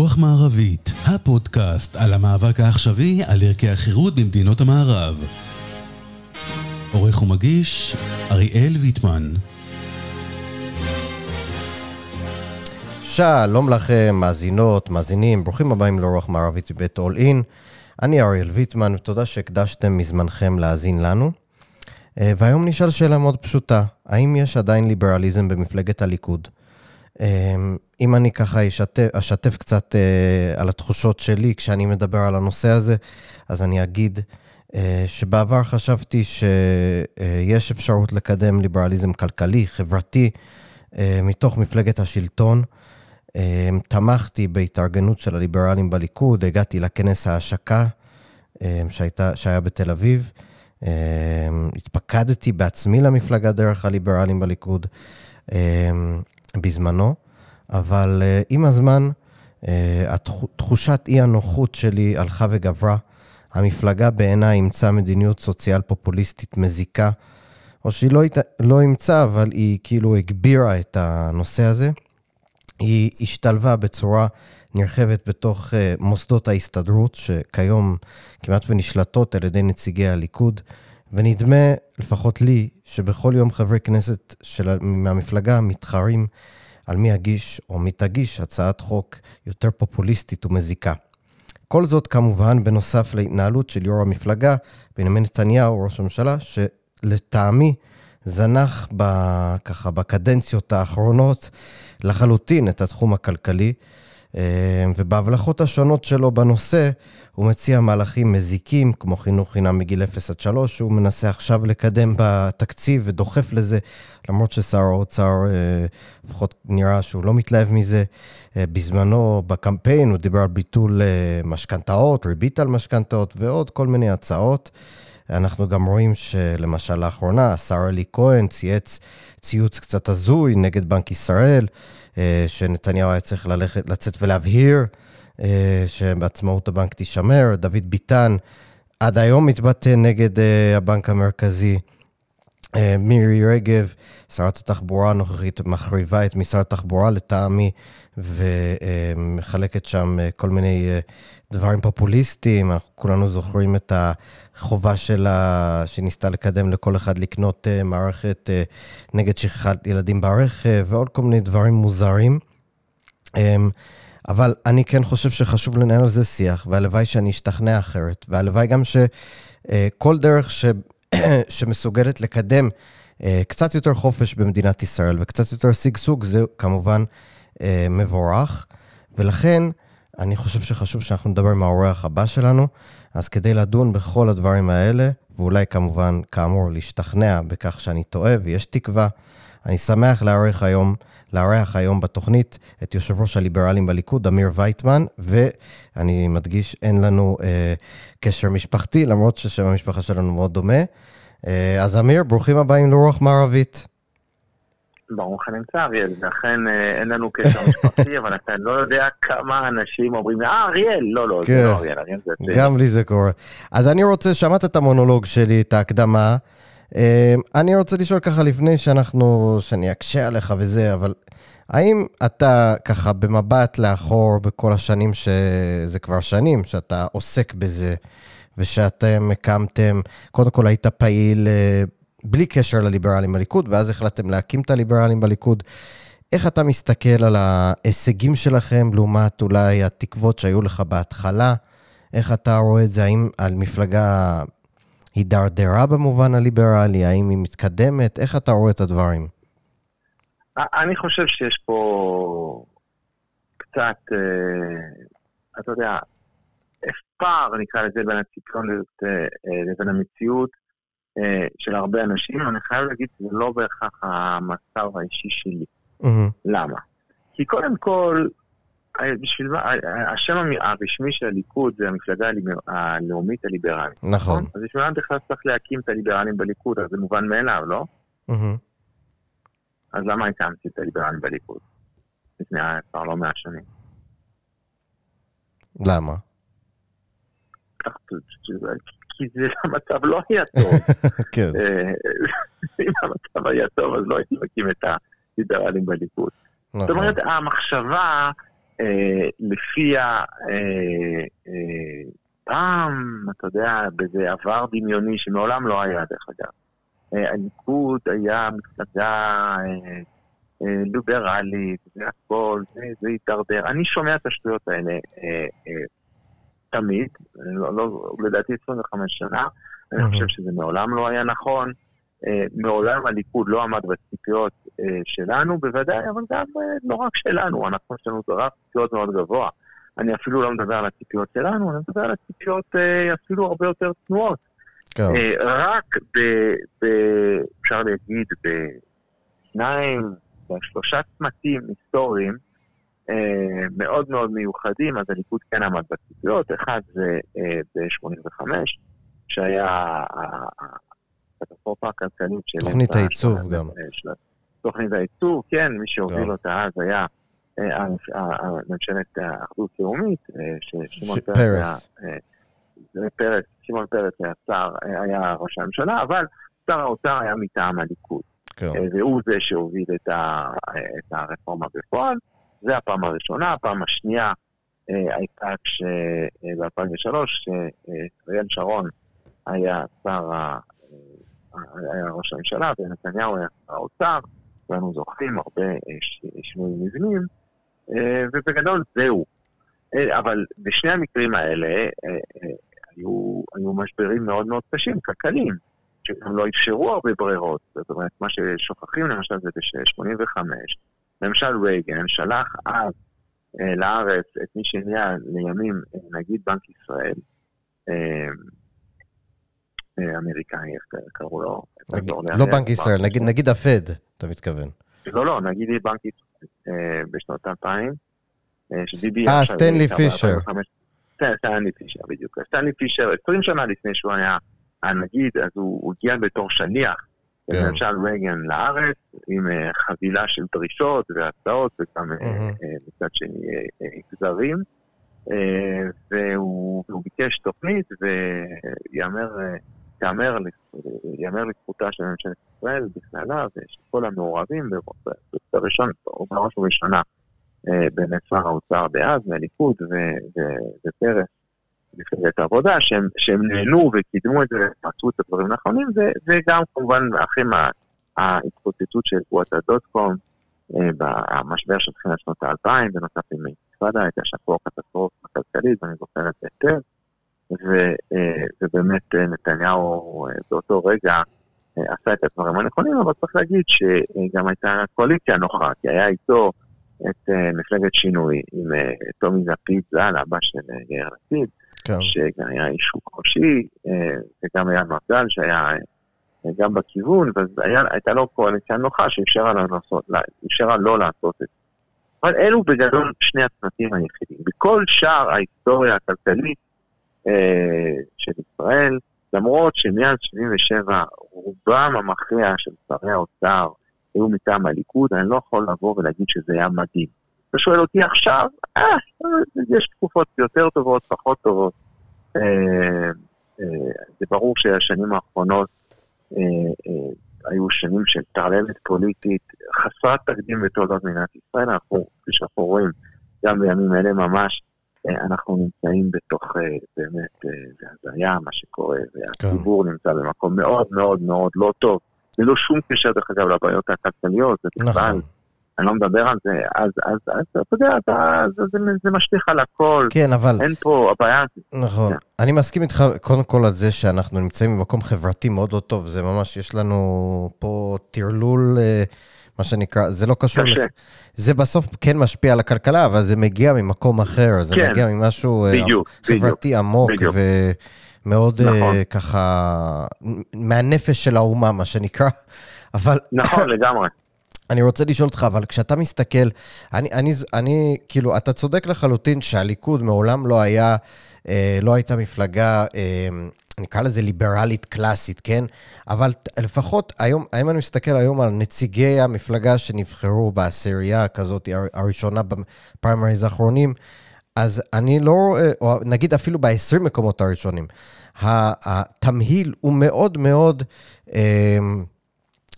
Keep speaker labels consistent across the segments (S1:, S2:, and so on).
S1: רוח מערבית, הפודקאסט על המאבק העכשווי על ערכי החירות במדינות המערב. עורך ומגיש, אריאל ויטמן.
S2: שלום לכם, מאזינות, מאזינים, ברוכים הבאים לרוח מערבית בבית אול אין. אני אריאל ויטמן, ותודה שהקדשתם מזמנכם להאזין לנו. אה, והיום נשאל שאלה מאוד פשוטה, האם יש עדיין ליברליזם במפלגת הליכוד? אה, אם אני ככה אשתף, אשתף קצת אה, על התחושות שלי כשאני מדבר על הנושא הזה, אז אני אגיד שבעבר חשבתי שיש אפשרות לקדם ליברליזם כלכלי, חברתי, מתוך מפלגת השלטון. תמכתי בהתארגנות של הליברלים בליכוד, הגעתי לכנס ההשקה שהייתה, שהיה בתל אביב. התפקדתי בעצמי למפלגה דרך הליברלים בליכוד בזמנו, אבל עם הזמן, תחושת אי הנוחות שלי הלכה וגברה. המפלגה בעיניי אימצה מדיניות סוציאל פופוליסטית מזיקה, או שהיא לא, לא אימצה, אבל היא כאילו הגבירה את הנושא הזה. היא השתלבה בצורה נרחבת בתוך uh, מוסדות ההסתדרות, שכיום כמעט ונשלטות על ידי נציגי הליכוד, ונדמה, לפחות לי, שבכל יום חברי כנסת של, מהמפלגה מתחרים על מי יגיש או מי תגיש הצעת חוק יותר פופוליסטית ומזיקה. כל זאת כמובן בנוסף להתנהלות של יו"ר המפלגה, בנימין נתניהו, ראש הממשלה, שלטעמי זנח ב, ככה בקדנציות האחרונות לחלוטין את התחום הכלכלי, ובהבלחות השונות שלו בנושא, הוא מציע מהלכים מזיקים, כמו חינוך חינם מגיל 0 עד 3, שהוא מנסה עכשיו לקדם בתקציב ודוחף לזה, למרות ששר האוצר, אה, לפחות נראה שהוא לא מתלהב מזה. אה, בזמנו, בקמפיין, הוא דיבר על ביטול משכנתאות, ריבית על משכנתאות ועוד כל מיני הצעות. אנחנו גם רואים שלמשל לאחרונה, השר אלי כהן צייץ ציוץ קצת הזוי נגד בנק ישראל, אה, שנתניהו היה צריך ללכת, לצאת ולהבהיר אה, שעצמאות הבנק תישמר. דוד ביטן עד היום מתבטא נגד אה, הבנק המרכזי. מירי רגב, שרת התחבורה הנוכחית, מחריבה את משרד התחבורה לטעמי, ומחלקת שם כל מיני דברים פופוליסטיים. אנחנו כולנו זוכרים את החובה שלה, שניסתה לקדם לכל אחד לקנות uh, מערכת uh, נגד שכחת ילדים ברכב, ועוד כל מיני דברים מוזרים. Um, אבל אני כן חושב שחשוב לנהל על זה שיח, והלוואי שאני אשתכנע אחרת, והלוואי גם שכל uh, דרך ש, שמסוגלת לקדם קצת יותר חופש במדינת ישראל וקצת יותר שגשוג, זה כמובן מבורך. ולכן, אני חושב שחשוב שאנחנו נדבר עם האורח הבא שלנו, אז כדי לדון בכל הדברים האלה, ואולי כמובן, כאמור, להשתכנע בכך שאני טועה ויש תקווה, אני שמח לארח היום, לארח היום בתוכנית את יושב ראש הליברלים בליכוד, אמיר וייטמן, ואני מדגיש, אין לנו אה, קשר משפחתי, למרות ששם המשפחה שלנו מאוד דומה. אה, אז אמיר, ברוכים הבאים לרוח מערבית.
S3: ברוך הנמצא, אריאל, ואכן אה, אין לנו קשר משפחתי, אבל אתה לא יודע כמה אנשים אומרים, אה, אריאל, לא, לא, זה לא אריאל, אריאל זה...
S2: גם לי זה קורה. אז אני רוצה, שמעת את המונולוג שלי, את ההקדמה. אה, אני רוצה לשאול ככה לפני שאנחנו, שאני אקשה עליך וזה, אבל האם אתה ככה במבט לאחור בכל השנים, שזה כבר שנים שאתה עוסק בזה, ושאתם הקמתם, קודם כל היית פעיל אה, בלי קשר לליברלים בליכוד, ואז החלטתם להקים את הליברלים בליכוד. איך אתה מסתכל על ההישגים שלכם לעומת אולי התקוות שהיו לך בהתחלה? איך אתה רואה את זה? האם המפלגה הידרדרה במובן הליברלי? האם היא מתקדמת? איך אתה רואה את הדברים?
S3: אני חושב שיש פה קצת, אה, אתה יודע, פער, נקרא לזה, בין הציפיון לבין המציאות. אה, של הרבה אנשים, אני חייב להגיד שזה לא בהכרח המצב האישי שלי. Mm-hmm. למה? כי קודם כל, אה, בשביל מה, אה, השם הרשמי של הליכוד זה המפלגה הלאומית הליברלית.
S2: נכון. נכון.
S3: אז בשביל מה בכלל צריך להקים את הליברלים בליכוד? אז זה מובן מאליו, לא? Mm-hmm. אז למה הקמתי את הליברלים בליכוד? לפני כבר לא מאה שנים.
S2: למה?
S3: כי זה המצב לא היה טוב. כן. אה, אם המצב היה טוב, אז לא הייתי מקים את הליברלים בליכוד. זאת נכון. אומרת, המחשבה אה, לפיה אה, אה, פעם, אתה יודע, באיזה עבר דמיוני שמעולם לא היה, דרך אגב. אה, הליכוד היה מפלגה אה, ליברלית, והכל, זה, זה הידרדר. אני שומע את השטויות האלה תמיד, לא, לא, לדעתי 25 שנה, אני חושב שזה מעולם לא היה נכון. אה, מעולם הליכוד לא עמד בציפיות אה, שלנו, בוודאי, אבל גם אה, לא רק שלנו, אנחנו יש לנו רף ציפיות מאוד גבוה. אני אפילו לא מדבר על הציפיות שלנו, אני מדבר על הציפיות אפילו הרבה יותר צנועות. כן. רק ב, ב... אפשר להגיד, בשניים, בשלושה צמתים היסטוריים מאוד מאוד מיוחדים, אז הליכוד כן עמד בציפיות. אחד זה ב-85, שהיה הקטסטרופה הכלכלית של...
S2: תוכנית הייצוב גם.
S3: תוכנית הייצוב, כן, מי שהוביל אותה אז היה אה, ממשלת האחדות לאומית, אה, ששמעון פרס פרס, שמעון פרס היה שר, היה ראש הממשלה, אבל שר האוצר היה מטעם הליכוד. כן. והוא זה שהוביל את, ה, את הרפורמה בפועל. זה הפעם הראשונה. הפעם השנייה הייתה ב-2003, כשאריאל שרון היה שר היה ראש הממשלה ונתניהו היה שר האוצר, כולנו זוכרים הרבה אה, שינויים מבנים, אה, ובגדול זהו. אה, אבל בשני המקרים האלה היו, היו משברים מאוד מאוד קשים, כלכליים, שגם לא אפשרו הרבה ברירות. זאת אומרת, מה ששוכחים למשל זה ב-85, למשל רייגן שלח אז לארץ את מי שנהיה לימים נגיד בנק ישראל, אמריקאי, איך קראו לו?
S2: לא בנק ישראל, נגיד הפד, אתה מתכוון.
S3: לא, לא, נגיד בנק ישראל אה, בשנות 2000,
S2: אה, אה, סטנלי פישר.
S3: סטנלי פישר, בדיוק. סטנלי פישר, 20 שנה לפני שהוא היה הנגיד, אז הוא הגיע בתור שליח. כן. למשל רייגן לארץ, עם חבילה של דרישות והצעות, וגם מצד שני גזרים, והוא ביקש תוכנית, ויאמר לזכותה של ממשלת ישראל בכללה ושל כל המעורבים, בראשון, בראש ובראשונה אה, באמת שר האוצר דאז, מהליכוד ופרס, מפלגת העבודה, שהם, שהם נהנו וקידמו את זה ועשו את הדברים הנכונים, וגם כמובן אחרי ההתפוצצות של תבואת הדוט-קום, אה, במשבר של תחילת שנות האלפיים, בנוסף עם האינתיפאדה, הייתה שם פה קטסטרופה כלכלית, ואני זוכר את זה היטב. אה, ובאמת אה, נתניהו באותו רגע עשה את הדברים הנכונים, אבל צריך להגיד שגם הייתה קואליציה נוחה, כי היה איתו את מפלגת שינוי עם טומי לפיד ז"ל, אבא של יאיר לפיד, כן. שגם היה איש חופשי, וגם היה מפד"ל שהיה גם בכיוון, והייתה לו קואליציה נוחה שאפשרה לו לעשות את זה. אבל אלו בגדול שני הצמתים היחידים. בכל שאר ההיסטוריה הכלכלית אה, של ישראל, למרות שמאז 77 רובם המכריע של שרי האוצר היו מטעם הליכוד, אני לא יכול לבוא ולהגיד שזה היה מדהים. אתה שואל אותי עכשיו, אה, יש תקופות יותר טובות, פחות טובות. אה, אה, זה ברור שהשנים האחרונות אה, היו שנים של טרללת פוליטית חסרת תקדים בתולדות מדינת ישראל, אנחנו, כפי שאנחנו רואים, גם בימים אלה ממש, אנחנו נמצאים בתוך באמת הזיה, מה שקורה, והציבור כן. נמצא במקום מאוד מאוד מאוד לא טוב. ללא שום קשר, דרך אגב, לבעיות הכלכליות, זה בכלל, נכון. אני לא מדבר על זה, אז, אז, אז אתה יודע, אתה, זה, זה, זה משליך על הכל.
S2: כן, אבל...
S3: אין פה, הבעיה...
S2: נכון. כן. אני מסכים איתך קודם כל על זה שאנחנו נמצאים במקום חברתי מאוד לא טוב, זה ממש, יש לנו פה טרלול... אה, מה שנקרא, זה לא קשור, קשה. לק... זה בסוף כן משפיע על הכלכלה, אבל זה מגיע ממקום אחר, זה כן. מגיע ממשהו אה, בדיוק, חברתי בדיוק, עמוק בדיוק. ומאוד אה, נכון. ככה, מהנפש של האומה, מה שנקרא. אבל...
S3: נכון, לגמרי.
S2: אני רוצה לשאול אותך, אבל כשאתה מסתכל, אני, אני, אני, כאילו, אתה צודק לחלוטין שהליכוד מעולם לא היה, אה, לא הייתה מפלגה אה, נקרא לזה ליברלית קלאסית, כן? אבל לפחות היום, אם אני מסתכל היום על נציגי המפלגה שנבחרו בעשירייה כזאת, הראשונה בפריימריז האחרונים, אז אני לא רואה, או נגיד אפילו ב-20 מקומות הראשונים, התמהיל הוא מאוד מאוד, אמ,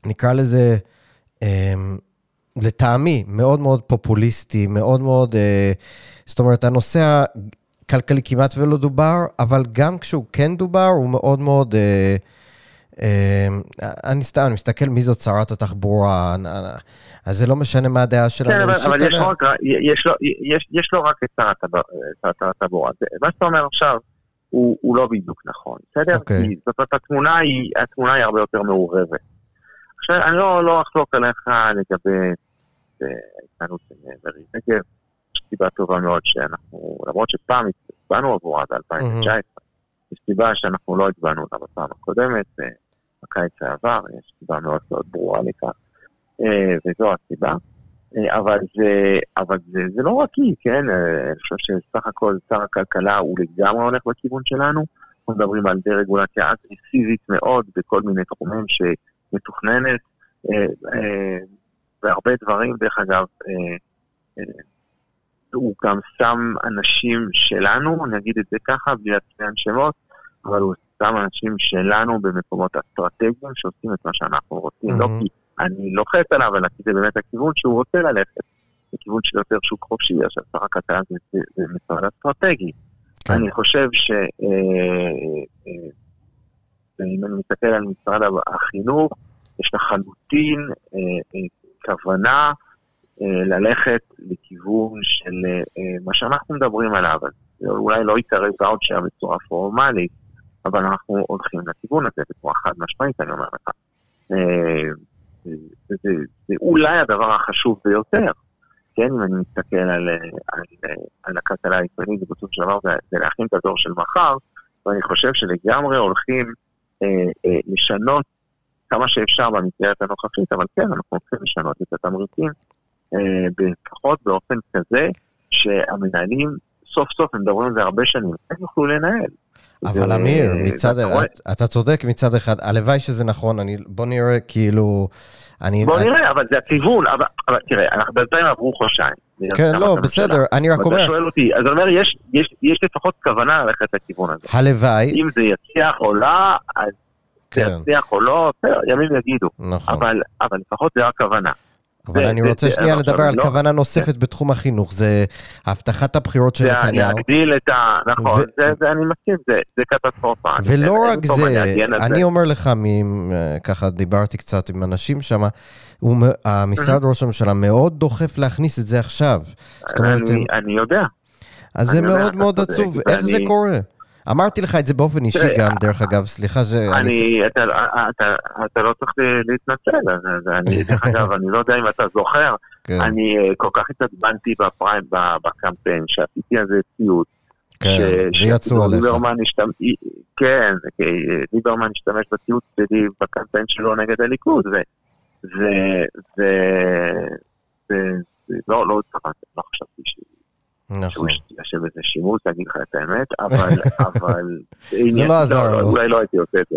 S2: נקרא לזה, לטעמי, מאוד מאוד פופוליסטי, מאוד מאוד, אה, זאת אומרת, הנושא הכלכלי כמעט ולא דובר, אבל גם כשהוא כן דובר, הוא מאוד מאוד... אה, אה, אני סתם, אני מסתכל מי זאת שרת התחבורה, אז זה לא משנה מה הדעה שלנו.
S3: כן, אבל, יש, לו, יש, יש לו רק את שרת התחבורה. מה שאתה אומר עכשיו, הוא, לא בדיוק נכון, בסדר? אוקיי. זאת אומרת, התמונה היא הרבה יותר מעורבת. עכשיו, אני לא, לא אחלוק עליך לגבי ההתנהלות של מרי נגב. יש סיבה טובה מאוד שאנחנו, למרות שפעם הצבענו עבורה ב-2019, mm-hmm. יש סיבה שאנחנו לא הצבענו אותה בפעם הקודמת, אה, בקיץ העבר, יש סיבה מאוד מאוד ברורה לכך, אה, וזו הסיבה. אה, אבל זה, אבל זה, זה לא רק היא, כן? אני חושב שסך הכל שר הכלכלה הוא לגמרי הולך בכיוון שלנו. אנחנו מדברים על דה-רגולציה אגרסיבית מאוד בכל מיני תחומים שמתוכננת, והרבה דברים, דרך אגב, הוא גם שם אנשים שלנו, אני אגיד את זה ככה, בלי להצביע שמות, אבל הוא שם אנשים שלנו במקומות אסטרטגיים שעושים את מה שאנחנו רוצים. Mm-hmm. לא כי אני לוחץ עליו, אלא כי זה באמת הכיוון שהוא רוצה ללכת. זה כיוון של יותר שוק חופשי, עכשיו שר הכלכלה זה, זה, משרד אסטרטגי. כן. אני חושב ש... אה, אה, אה, אם אני מסתכל על משרד החינוך, יש לחלוטין אה, אה, כוונה אה, ללכת לכיוון של אה, מה שאנחנו מדברים עליו, אולי לא ייקרא ואוצ'ר בצורה פורמלית, אבל אנחנו הולכים לכיוון הזה בצורה חד משמעית, אני אומר לך. אה, זה, זה, זה אולי הדבר החשוב ביותר, כן, אם אני מסתכל על, על, על הכלכלה הישראלית, בסופו של דבר זה, להכין את הדור של מחר, ואני חושב שלגמרי הולכים אה, אה, לשנות כמה שאפשר במסגרת הנוכחית, אבל כן, אנחנו הולכים לשנות את התמריצים אה, לפחות באופן כזה שהמנהלים סוף סוף, הם מדברים על זה הרבה שנים, הם יוכלו לנהל.
S2: אבל אמיר, מצד אחד, אתה צודק מצד אחד, הלוואי שזה נכון, אני, בוא נראה כאילו... אני,
S3: בוא אני... נראה, אבל זה הכיוון, אבל, אבל תראה, אנחנו בינתיים עברו חודשיים.
S2: כן, לא, בסדר, אני רק אומר...
S3: אתה שואל אותי, אז אני אומר, יש, יש, יש לפחות כוונה ללכת לכיוון הזה.
S2: הלוואי.
S3: אם זה יצליח או לא, אז כן. זה יצליח או לא, בסדר, ימים יגידו. נכון. אבל, אבל לפחות זה הכוונה.
S2: אבל אני רוצה שנייה לדבר על לא- כוונה נוספת בתחום החינוך, זה הבטחת הבחירות של נתניהו.
S3: זה להגדיל את ה... נכון, אני מסכים, זה קטסטרופה.
S2: ולא רק זה, אני אומר לך, ככה דיברתי קצת עם אנשים שם, המשרד ראש הממשלה מאוד דוחף להכניס את זה עכשיו.
S3: אני יודע.
S2: אז זה מאוד מאוד עצוב, איך זה קורה? אמרתי לך את זה באופן אישי גם, דרך אגב, סליחה ש...
S3: אני, אתה, אתה, אתה לא צריך להתנצל, אני, דרך אגב, אני לא יודע אם אתה זוכר, כן. אני אה, כל כך התעצבנתי בפריים, בקמפיין, שעשיתי על זה ציוץ.
S2: כן, ויצאו עליך.
S3: כן, ליברמן השתמש בציוץ שלי בקמפיין שלו נגד הליכוד, ו... לא, לא, לא חשבתי ש... נכון. שהוא יושב איזה שימוש, להגיד לך את האמת, אבל... אבל
S2: זה לא עזר
S3: לו. אולי לא הייתי עושה את זה.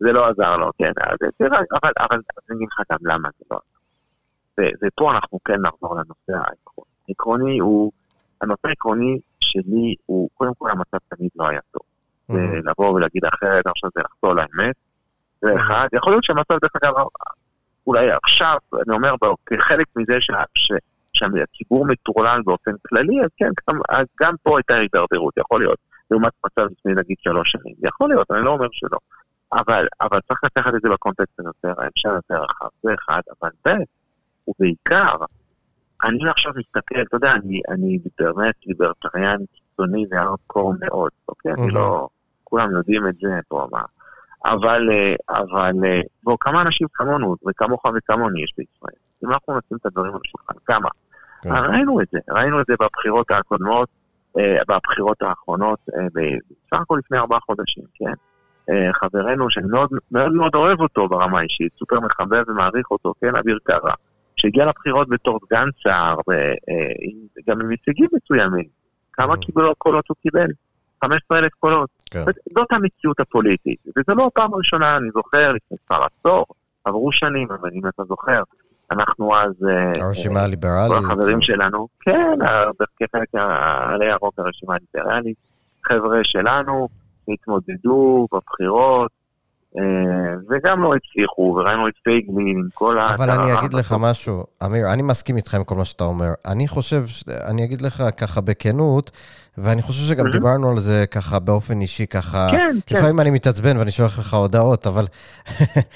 S3: זה לא עזר לו, כן. אבל אני אגיד לך גם למה זה לא עזר. ופה אנחנו כן נחזור לנושא העקרוני. העקרוני הוא, הנושא העקרוני שלי הוא, קודם כל המצב תמיד לא היה טוב. לבוא ולהגיד אחרת, עכשיו זה לחזור לאמת. זה אחד. יכול להיות שהמצב, דרך אגב, אולי עכשיו, אני אומר, כחלק מזה שהציבור מטורלל באופן כללי, אז כן, גם, אז גם פה הייתה הידרדרות, יכול להיות. לעומת מצב לפני נגיד שלוש שנים, יכול להיות, אני לא אומר שלא. אבל, אבל צריך לקחת את זה בקונטקסט היותר, האפשר יותר רחב, זה אחד, אבל ב', ובעיקר, אני עכשיו מסתכל, אתה יודע, אני, אני באמת ליברטריאן קיצוני והארדקור מאוד, אוקיי? אני לא, כולם יודעים את זה פה, מה. אבל, אבל, בוא, כמה אנשים כמונו, וכמוך וכמוני יש בישראל. אם אנחנו נשים את הדברים על השולחן, כמה? כן. ראינו את זה, ראינו את זה בבחירות הקודמות, אה, בבחירות האחרונות, אה, בסך הכל לפני ארבעה חודשים, כן? אה, חברנו, שאני מאוד מאוד מאוד אוהב אותו ברמה האישית, סופר מחבב ומעריך אותו, כן, אביר קארה, שהגיע לבחירות בתור סגן שר, גם עם הישגים מסוימים. כמה קיבלו קולות הוא קיבל? 15,000 קולות. כן. זאת המציאות הפוליטית, וזו לא הפעם הראשונה, אני זוכר, לפני כבר עשור, עברו שנים, אבל אם אתה זוכר, אנחנו אז...
S2: אה, הרשימה הליברלית.
S3: כל החברים שלנו, כן, כחלק העלי ירוק הרשימה הליברלית, חבר'ה שלנו התמודדו בבחירות, וגם לא הצליחו, וראינו את פייגלין עם כל ה...
S2: אבל אני אגיד לך משהו, אמיר, אני מסכים איתך עם כל מה שאתה אומר. אני חושב, אני אגיד לך ככה בכנות, ואני חושב שגם דיברנו על זה ככה באופן אישי, ככה...
S3: כן, כן.
S2: לפעמים אני מתעצבן ואני שולח לך הודעות, אבל...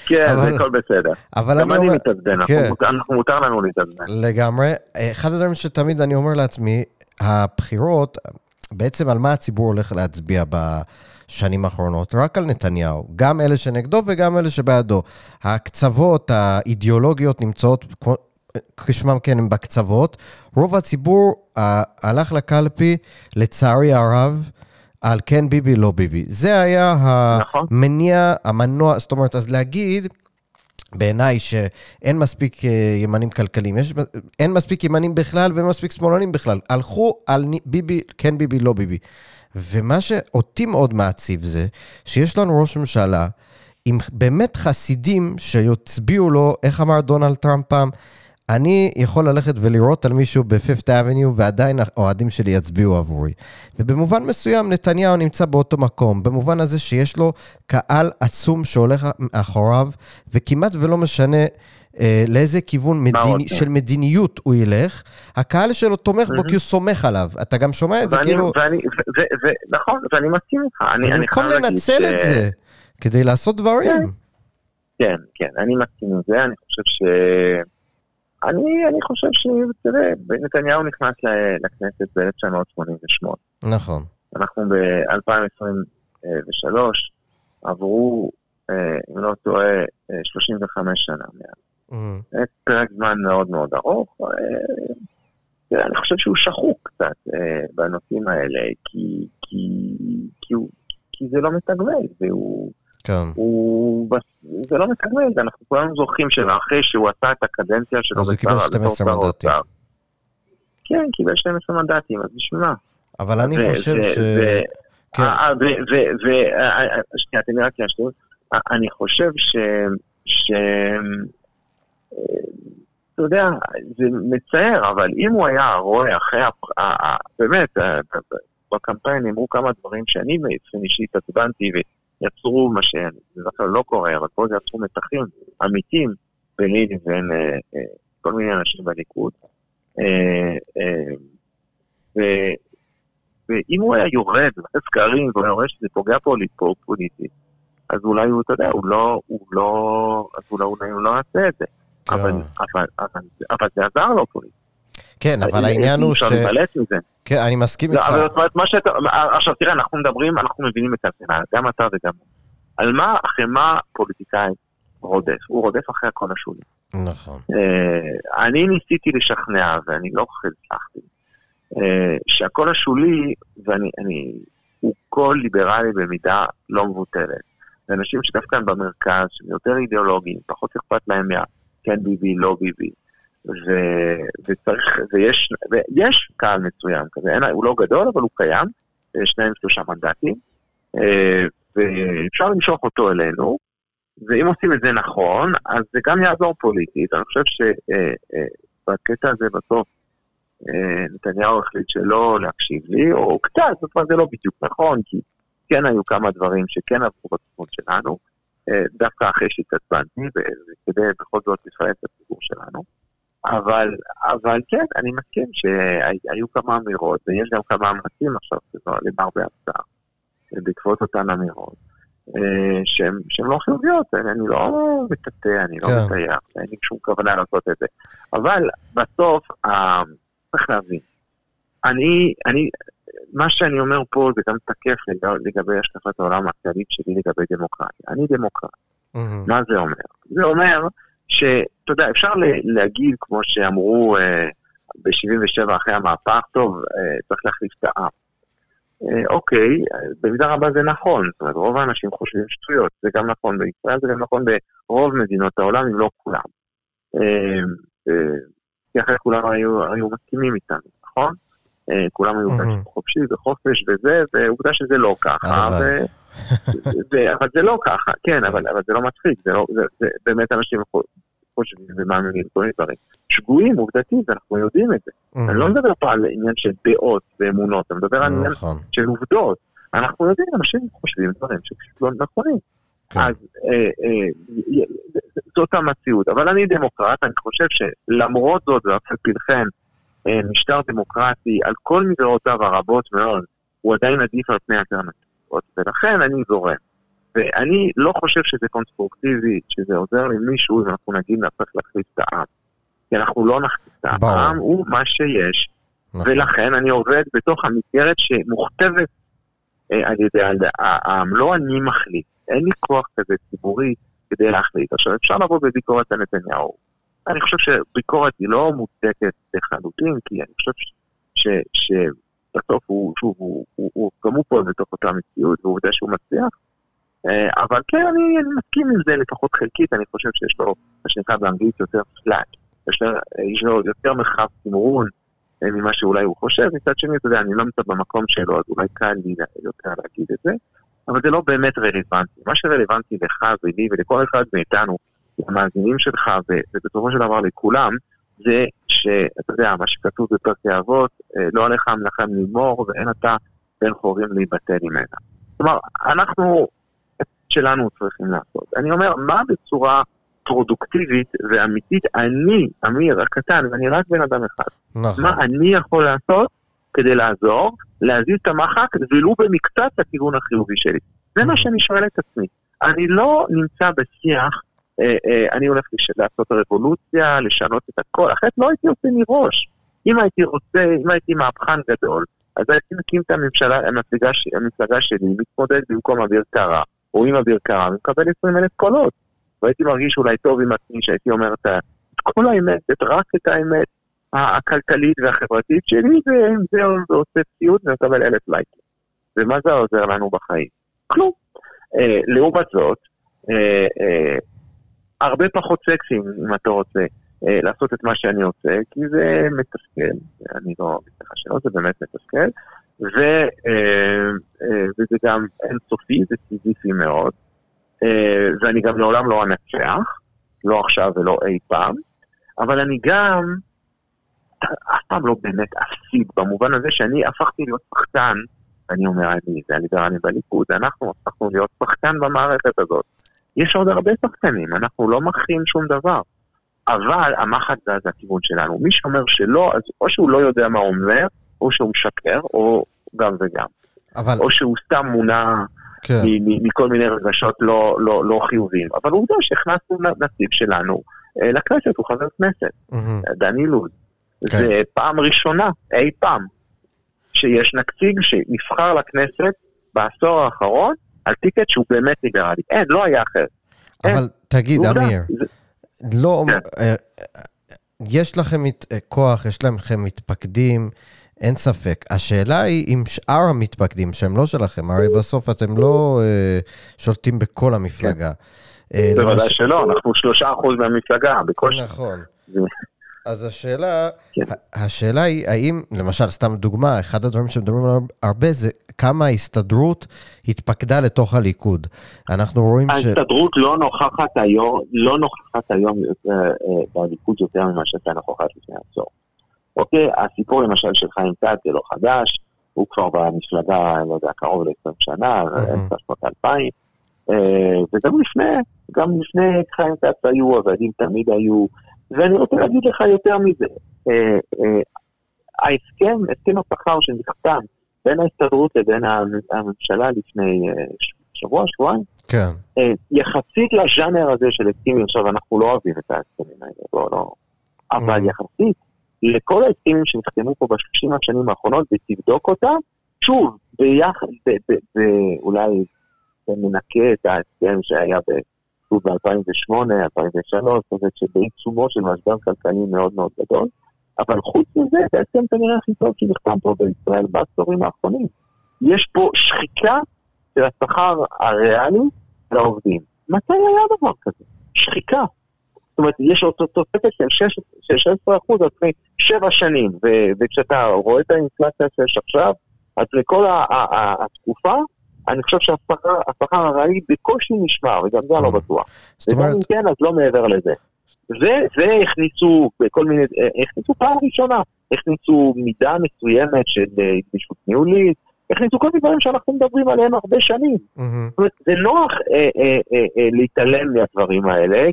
S3: כן, זה הכל בסדר.
S2: אבל
S3: גם
S2: אני
S3: אני
S2: אומר...
S3: מתעצבן,
S2: כן.
S3: אנחנו- אנחנו מותר לנו להתעצבן.
S2: לגמרי. אחד הדברים שתמיד אני אומר לעצמי, הבחירות, בעצם על מה הציבור הולך להצביע בשנים האחרונות? רק על נתניהו. גם אלה שנגדו וגם אלה שבעדו. הקצוות האידיאולוגיות נמצאות, כשמם כן, הם בקצוות. רוב הציבור הלך לקלפי, לצערי הרב, על כן ביבי, לא ביבי. זה היה
S3: נכון.
S2: המניע, המנוע, זאת אומרת, אז להגיד... בעיניי שאין מספיק אה, ימנים כלכליים, יש, אין מספיק ימנים בכלל ואין מספיק שמאלנים בכלל. הלכו על ביבי, כן ביבי, לא ביבי. ומה שאותי מאוד מעציב זה שיש לנו ראש ממשלה עם באמת חסידים שיצביעו לו, איך אמר דונלד טראמפ פעם? אני יכול ללכת ולירות על מישהו ב-Fifth Avenue ועדיין האוהדים שלי יצביעו עבורי. ובמובן מסוים נתניהו נמצא באותו מקום, במובן הזה שיש לו קהל עצום שהולך אחריו, וכמעט ולא משנה לאיזה כיוון מדיני? של מדיניות הוא ילך, הקהל שלו תומך בו. כי הוא סומך עליו. אתה גם שומע את זה
S3: ואני-
S2: כאילו...
S3: ואני- ו- ו- ו- נכון, ואני מסכים איתך. אני- אני
S2: במקום לנצל
S3: ש-
S2: את זה כדי לעשות דברים.
S3: כן, כן, אני מסכים עם זה, אני חושב ש... אני, אני חושב ש... תראה, נתניהו נכנס ל- לכנסת ב-1988.
S2: נכון.
S3: אנחנו ב-2023, עברו, אה, אם לא טועה, אה, 35 שנה מאז.
S2: Mhm.
S3: זה פרק זמן מאוד מאוד ארוך. אה, אני חושב שהוא שחוק קצת אה, בנושאים האלה, כי, כי, כי, הוא, כי זה לא מתגמל, והוא...
S2: כן.
S3: הוא, זה לא מתגמל, ואנחנו כולנו זוכרים שאחרי שהוא עשה את הקדנציה שלו
S2: אז הוא קיבל
S3: בתור
S2: 12
S3: שר
S2: מנדטים.
S3: כן, קיבל 12 מנדטים, אז בשביל מה?
S2: אבל אני חושב ש...
S3: אה, אה, אה, שנייה, תן לי רק. אה, אני חושב ש... אתה יודע, זה מצער, אבל אם הוא היה רואה אחרי, הפ- באמת, אה, בקמפיין נאמרו כמה דברים שאני באופן אישי התעצבנתי ויצרו מה שבדרך כלל לא קורה, אבל פה זה יצרו מתחים אמיתיים ביני לבין אה, אה, כל מיני אנשים בליכוד. ו- ואם הוא היה יורד בסקרים והוא היה רואה שזה פוגע פוליטית, אז אולי הוא, אתה יודע, הוא לא, הוא לא, אז אולי הוא לא יעשה את זה.
S2: כן.
S3: אבל, אבל, אבל, אבל זה עזר לו פוליטית.
S2: כן, אבל העניין הוא ש... כן, אני מסכים
S3: לא,
S2: איתך.
S3: אבל זאת אומרת, מה שאתה, עכשיו תראה, אנחנו מדברים, אנחנו מבינים את המדינה, גם אתה וגם הוא. על מה, אחרי מה פוליטיקאי רודף? הוא רודף אחרי הקול השולי.
S2: נכון.
S3: אה, אני ניסיתי לשכנע, ואני לא הצלחתי, אה, שהקול השולי, ואני, אני, הוא קול ליברלי במידה לא מבוטלת. זה אנשים שדווקא במרכז, שהם יותר אידיאולוגיים, פחות אכפת להם מה כן ביבי, לא ביבי. ו, וצריך, ויש, ויש קהל מסוים כזה, אין, הוא לא גדול, אבל הוא קיים, אה, שניים שלושה מנדטים, אה, ואפשר למשוך אותו אלינו, ואם עושים את זה נכון, אז זה גם יעזור פוליטית. אני חושב שבקטע הזה בסוף אה, נתניהו החליט שלא להקשיב לי, או קצת, זאת אומרת זה לא בדיוק נכון, כי כן היו כמה דברים שכן עברו בתחום שלנו, אה, דווקא אחרי שהתעצבנתי, וכדי בכל זאת לפעל את הציבור שלנו. אבל, אבל כן, אני מסכים שהיו כמה אמירות, ויש גם כמה מאמצים עכשיו, למרבה הפתעה, בעקבות אותן אמירות. אה, שהן לא חיוביות, אני לא מטאטא, אני לא
S2: כן.
S3: מטייח, אין לי שום כוונה לעשות את זה. אבל בסוף, אה, צריך להבין, אני, אני, מה שאני אומר פה זה גם תקף לגבי, השקפת העולם הכללית שלי לגבי דמוקרטיה. אני דמוקרט.
S2: מהמם.
S3: מה זה אומר? זה אומר שאתה יודע, אפשר להגיד, כמו שאמרו אה, ב-77 אחרי המהפך, טוב, אה, צריך להחליף את העם. אה, אוקיי, במידה רבה זה נכון, זאת אומרת, רוב האנשים חושבים שטויות, זה גם נכון בישראל, זה גם נכון ברוב מדינות העולם, אם לא כולם. אה, אה, כי אחרת כולם היו, היו מסכימים איתנו, נכון? אה, כולם היו. בשוק חופשי וחופש וזה, ועובדה שזה לא ככה, אבל זה לא ככה, כן, אבל, אבל זה לא מצחיק, זה, לא, באמת אנשים חושבים ומאמינים כל מיני דברים. שגויים, עובדתית, אנחנו יודעים את זה. אני לא מדבר פה על עניין של דעות ואמונות, אני מדבר על עניין
S2: נכון.
S3: של עובדות. אנחנו יודעים, אנשים חושבים דברים שפשוט לא נכונים. כן. אז זאת המציאות. אבל אני דמוקרט, אני חושב שלמרות זאת, ואף על פי כן, משטר דמוקרטי על כל מגרעותיו הרבות מאוד, הוא עדיין עדיף על פני אלטרנטיבות, ולכן אני זורם. ואני לא חושב שזה קונסטרוקטיבי, שזה עוזר למישהו אם אנחנו נגיד נצטרך להחליף את העם. כי אנחנו לא נחליף את העם, העם הוא מה שיש, נכון. ולכן אני עובד בתוך המסגרת שמוכתבת אה, על ידי העם, לא אני מחליט, אין לי כוח כזה ציבורי כדי להחליט. עכשיו אפשר לבוא בביקורת על נתניהו. אני חושב שביקורת היא לא מוצדקת לחלוטין, כי אני חושב שבסוף הוא, שוב, הוא, גם הוא פועל בתוך אותה מציאות, ועובדה שהוא מצליח. אה, אבל כן, אני, אני מסכים עם זה לפחות חלקית, אני חושב שיש לו, מה שנקרא באנגלית, יותר פלאט. יש, יש לו יותר מרחב תמרון אה, ממה שאולי הוא חושב. מצד שני, אתה יודע, אני לא נמצא במקום שלו, אז אולי קל לי יותר להגיד את זה, אבל זה לא באמת רלוונטי. מה שרלוונטי לך ולי ולכל אחד מאיתנו, למאזינים שלך ובסופו של דבר לכולם, זה שאתה יודע, מה שכתוב בפרקי אבות, אה, לא עליך המלאכה לגמור ואין אתה בן חורים להיבטל ממנה. כלומר, אנחנו שלנו צריכים לעשות. אני אומר, מה בצורה פרודוקטיבית ואמיתית אני, אמיר הקטן, ואני רק בן אדם אחד, נכון. מה אני יכול לעשות כדי לעזור, להזיז את המחק, ולו במקצת לכיוון החיובי שלי. זה מה שאני שואל את עצמי. אני לא נמצא בשיח, אני הולך. לעשות רבולוציה, לשנות את הכל, אחרת לא הייתי עושה מראש. אם הייתי רוצה, אם הייתי מהפכן גדול, אז הייתי מקים את הממשלה, המפלגה, המפלגה שלי, מתמודד במקום אביר קארה. או עם אביר קארה, ומקבל 20 אלף קולות. והייתי מרגיש אולי טוב עם עצמי שהייתי אומר את כל האמת, את רק את האמת הכלכלית והחברתית שלי, וזהו, ועושה ציוד ומקבל אלף לייקים. ומה זה עוזר לנו בחיים? כלום. אה, לעומת זאת, אה, אה, הרבה פחות סקסי, אם אתה רוצה, אה, לעשות את מה שאני עושה, כי זה מתסכל, אני לא מתכחש שלא, זה באמת מתסכל. ו, אה, אה, וזה גם אינסופי, זה סיזיפי מאוד, ואני גם לעולם לא אנצח, לא עכשיו ולא אי פעם, אבל אני גם אף פעם לא באמת אפסיד, במובן הזה שאני הפכתי להיות שחקן, אני אומר אני, זה הליברלים בליכוד, אנחנו הפכנו להיות שחקן במערכת הזאת. יש עוד הרבה שחקנים, אנחנו לא מכין שום דבר. אבל המחט זה הכיוון שלנו. מי שאומר שלא, אז או שהוא לא יודע מה הוא אומר, או שהוא משקר, או גם וגם. אבל... או שהוא סתם מונע כן. מכל מיני רגשות לא, לא, לא חיוביים. אבל עובדה שהכנסנו נציג שלנו אה, לכנסת, הוא חבר כנסת, mm-hmm. דני לוז. כן. זה פעם ראשונה, אי פעם, שיש נציג שנבחר לכנסת בעשור האחרון על טיקט שהוא באמת ליברלי. אין, לא היה אחר.
S2: אבל אין. תגיד, אמיר, זה... לא... כן. אה, אה, יש לכם כוח, יש לכם מתפקדים, אין ספק. השאלה היא אם שאר המתפקדים, שהם לא שלכם, הרי בסוף אתם לא אה, שולטים בכל המפלגה.
S3: כן. אה, בוודאי למש... שלא, אנחנו שלושה אחוז מהמפלגה, בקושי.
S2: נכון. אז השאלה, כן. השאלה היא, האם, למשל, סתם דוגמה, אחד הדברים שמדברים עליו הרבה זה כמה ההסתדרות התפקדה לתוך הליכוד. אנחנו רואים
S3: ש... ההסתדרות לא נוכחת היום, לא נוכחת היום אה, בליכוד יותר ממה שהייתה נוכחת לפני עשור. אוקיי, הסיפור למשל של חיים כץ זה לא חדש, הוא כבר במפלגה, לא יודע, קרוב ל-20 שנה, אמצע שנות 2000, אה, וגם לפני, גם לפני חיים כץ היו, עבדים תמיד היו, ואני רוצה להגיד לך יותר מזה, אה, אה, ההסכם, הסכם השכר שנחתם בין ההסתדרות לבין הממשלה לפני שבוע, שבועיים,
S2: כן.
S3: יחסית לז'אנר הזה של הסכמים, עכשיו אנחנו לא אוהבים את ההסכמים האלה, לא, לא, אבל יחסית לכל ההסכמים שנחתמו פה בשלושים השנים האחרונות ותבדוק אותם, שוב, ביחד, אולי ננקה את ההסכם שהיה ב-2008, 2003, זאת אומרת שבעיצומו של משבר כלכלי מאוד מאוד גדול, אבל חוץ מזה, זה ההסכם כנראה הכי טוב שנחתם פה בישראל בעשורים האחרונים. יש פה שחיקה של השכר הריאלי לעובדים. מתי היה דבר כזה? שחיקה. זאת אומרת, יש אותו תוספת של 16% על פני 7 שנים, וכשאתה רואה את האינפלציה שיש עכשיו, אז לכל התקופה, אני חושב שהשכר הריאלי בקושי נשמר, וגם זה לא בטוח. וגם אם כן, אז לא מעבר לזה. והכניסו בכל מיני, הכניסו פעם ראשונה, הכניסו מידה מסוימת של גמישות ניהולית, הכניסו כל מיני דברים שאנחנו מדברים עליהם הרבה שנים. זאת אומרת, זה נוח אה, אה, אה, אה, להתעלם מהדברים האלה,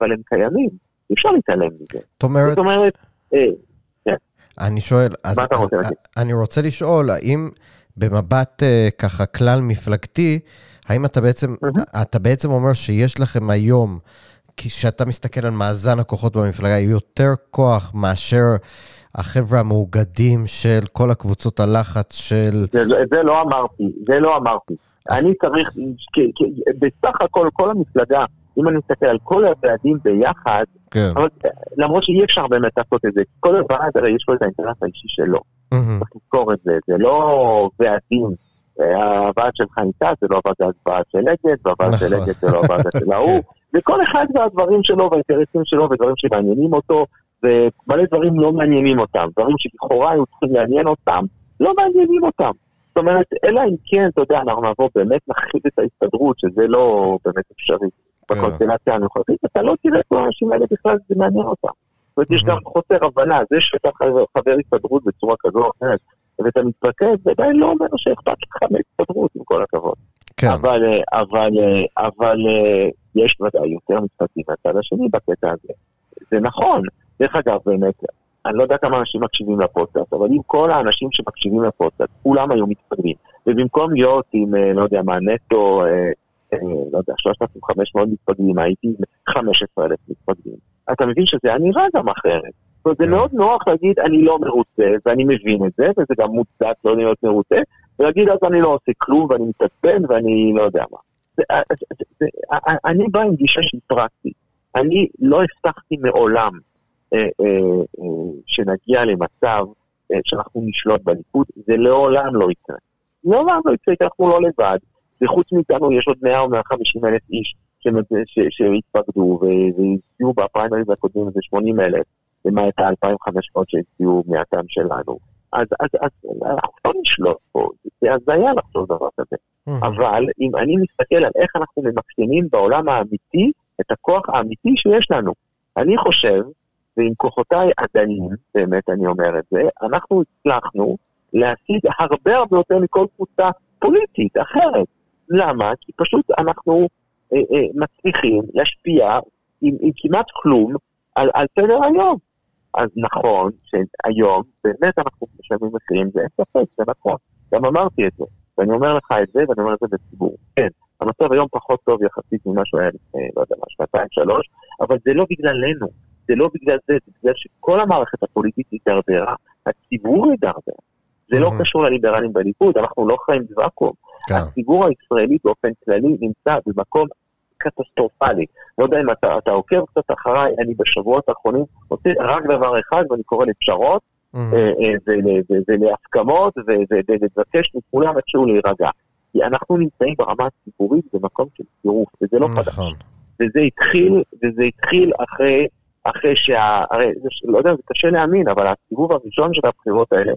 S3: אבל, הם קיימים, אי אפשר להתעלם מזה.
S2: זאת אומרת,
S3: אה,
S2: אני שואל, אז, אז? אני רוצה לשאול, האם במבט אה, ככה כלל מפלגתי, האם אתה בעצם, אתה בעצם אומר שיש לכם היום, כשאתה מסתכל על מאזן הכוחות במפלגה, יותר כוח מאשר החבר'ה המאוגדים של כל הקבוצות הלחץ של...
S3: זה, זה, זה לא אמרתי, זה לא אמרתי.
S2: אז-
S3: אני צריך, כי, כי, בסך הכל, כל המפלגה, אם אני מסתכל על כל הוועדים ביחד,
S2: כן.
S3: אבל אה, למרות שאי אפשר באמת לעשות את זה, כל הוועד הרי יש לו את האינטרס האישי שלו.
S2: מהמם.
S3: צריך לזכור את זה, זה לא ועדים. אה, הוועד של כץ זה לא הוועד של אגד, והוועד של
S2: נכון.
S3: אגד זה לא הוועד של ההוא. וכל אחד והדברים שלו והאינטרסים שלו ודברים שמעניינים אותו, ומלא דברים לא מעניינים אותם. דברים שלכאורה היו צריכים לעניין אותם, לא מעניינים אותם. זאת אומרת, אלא אם כן, אתה יודע, אנחנו נבוא באמת להכחיד את ההסתדרות, שזה לא באמת אפשרי. בקונסטלציה הנוכחית, אתה לא תראה את האנשים האלה בכלל, זה מעניין אותם. זאת אומרת, יש גם חוסר הבנה, זה שאתה חבר- הסתדרות בצורה כזו או אחרת, ואתה מתפקד, זה עדיין לא אומר שאכפת לך מהסתדרות, עם כל הכבוד.
S2: כן.
S3: אבל, אה, אבל, אה, אבל אה, יש ודאי יותר מתפקדים מהצד השני בקטע הזה. זה נכון. דרך אגב, באמת, אני לא יודע כמה אנשים מקשיבים לפודקאסט, אבל אם כל האנשים שמקשיבים לפודקאסט, כולם היו מתפקדים, ובמקום להיות עם, לא יודע מה, נטו, לא יודע, 3,500 מתפקדים, הייתי עם 15,000 מתפקדים. אתה מבין שזה היה נראה גם אחרת. זאת אומרת, זה
S2: כן.
S3: מאוד נוח להגיד, אני לא מרוצה, ואני מבין את זה, וזה גם מוצדק לא להיות מרוצה, ולהגיד, אז אני לא עושה כלום, ואני מתעצבן, ואני לא יודע מה. זה, זה, אני בא עם גישה שהיא פרקטית. אני לא הבטחתי מעולם אה, אה, אה, שנגיע למצב אה, שאנחנו נשלוט בליכוד, זה לעולם לא יקרה. לעולם לא יקרה, כי אנחנו לא לבד, וחוץ מאיתנו יש עוד 100 או 150 אלף איש שהתפקדו והצביעו בפריימריז הקודמים זה 80 אלף, למעט ה-2,500 שהצביעו מהטעם שלנו. אז, אז, אז אנחנו לא נשלוט פה, זה הזיה לחשוב דבר כזה. אבל אם אני מסתכל על איך אנחנו ממקסמים בעולם האמיתי את הכוח האמיתי שיש לנו, אני חושב, ועם כוחותיי הדלים, באמת אני אומר את זה, אנחנו הצלחנו להשיג הרבה הרבה יותר מכל קבוצה פוליטית אחרת. למה? כי פשוט אנחנו אה, אה, מצליחים להשפיע עם, עם כמעט כלום על, על סדר היום. אז נכון שהיום באמת אנחנו משלמים מחירים, זה אין ספק, זה נכון. גם אמרתי את זה, ואני אומר לך את זה, ואני אומר את זה בציבור. כן, המצב היום פחות טוב יחסית ממה שהוא היה לפני, לא יודע מה, שנתיים, שלוש, אבל זה לא בגללנו, זה לא בגלל זה, זה בגלל שכל המערכת הפוליטית הידרדרה, הציבור הידרדר. זה לא. קשור לליברלים בליכוד, אנחנו לא חיים בוואקום.
S2: כן.
S3: הציבור הישראלי באופן כללי נמצא במקום קטסטרופלי. לא יודע אם אתה, אתה עוקב קצת אחריי, אני בשבועות האחרונים עושה רק דבר אחד, ואני קורא לפשרות. אה, אה, ולהסכמות, ולבקש מכולם איכשהו להירגע. כי אנחנו נמצאים ברמה הציבורית במקום של טירוף, וזה לא חדש.
S2: נכון.
S3: וזה התחיל, וזה התחיל אחרי, אחרי שה... הרי, לא יודע, זה קשה להאמין, אבל הסיבוב הראשון של הבחירות האלה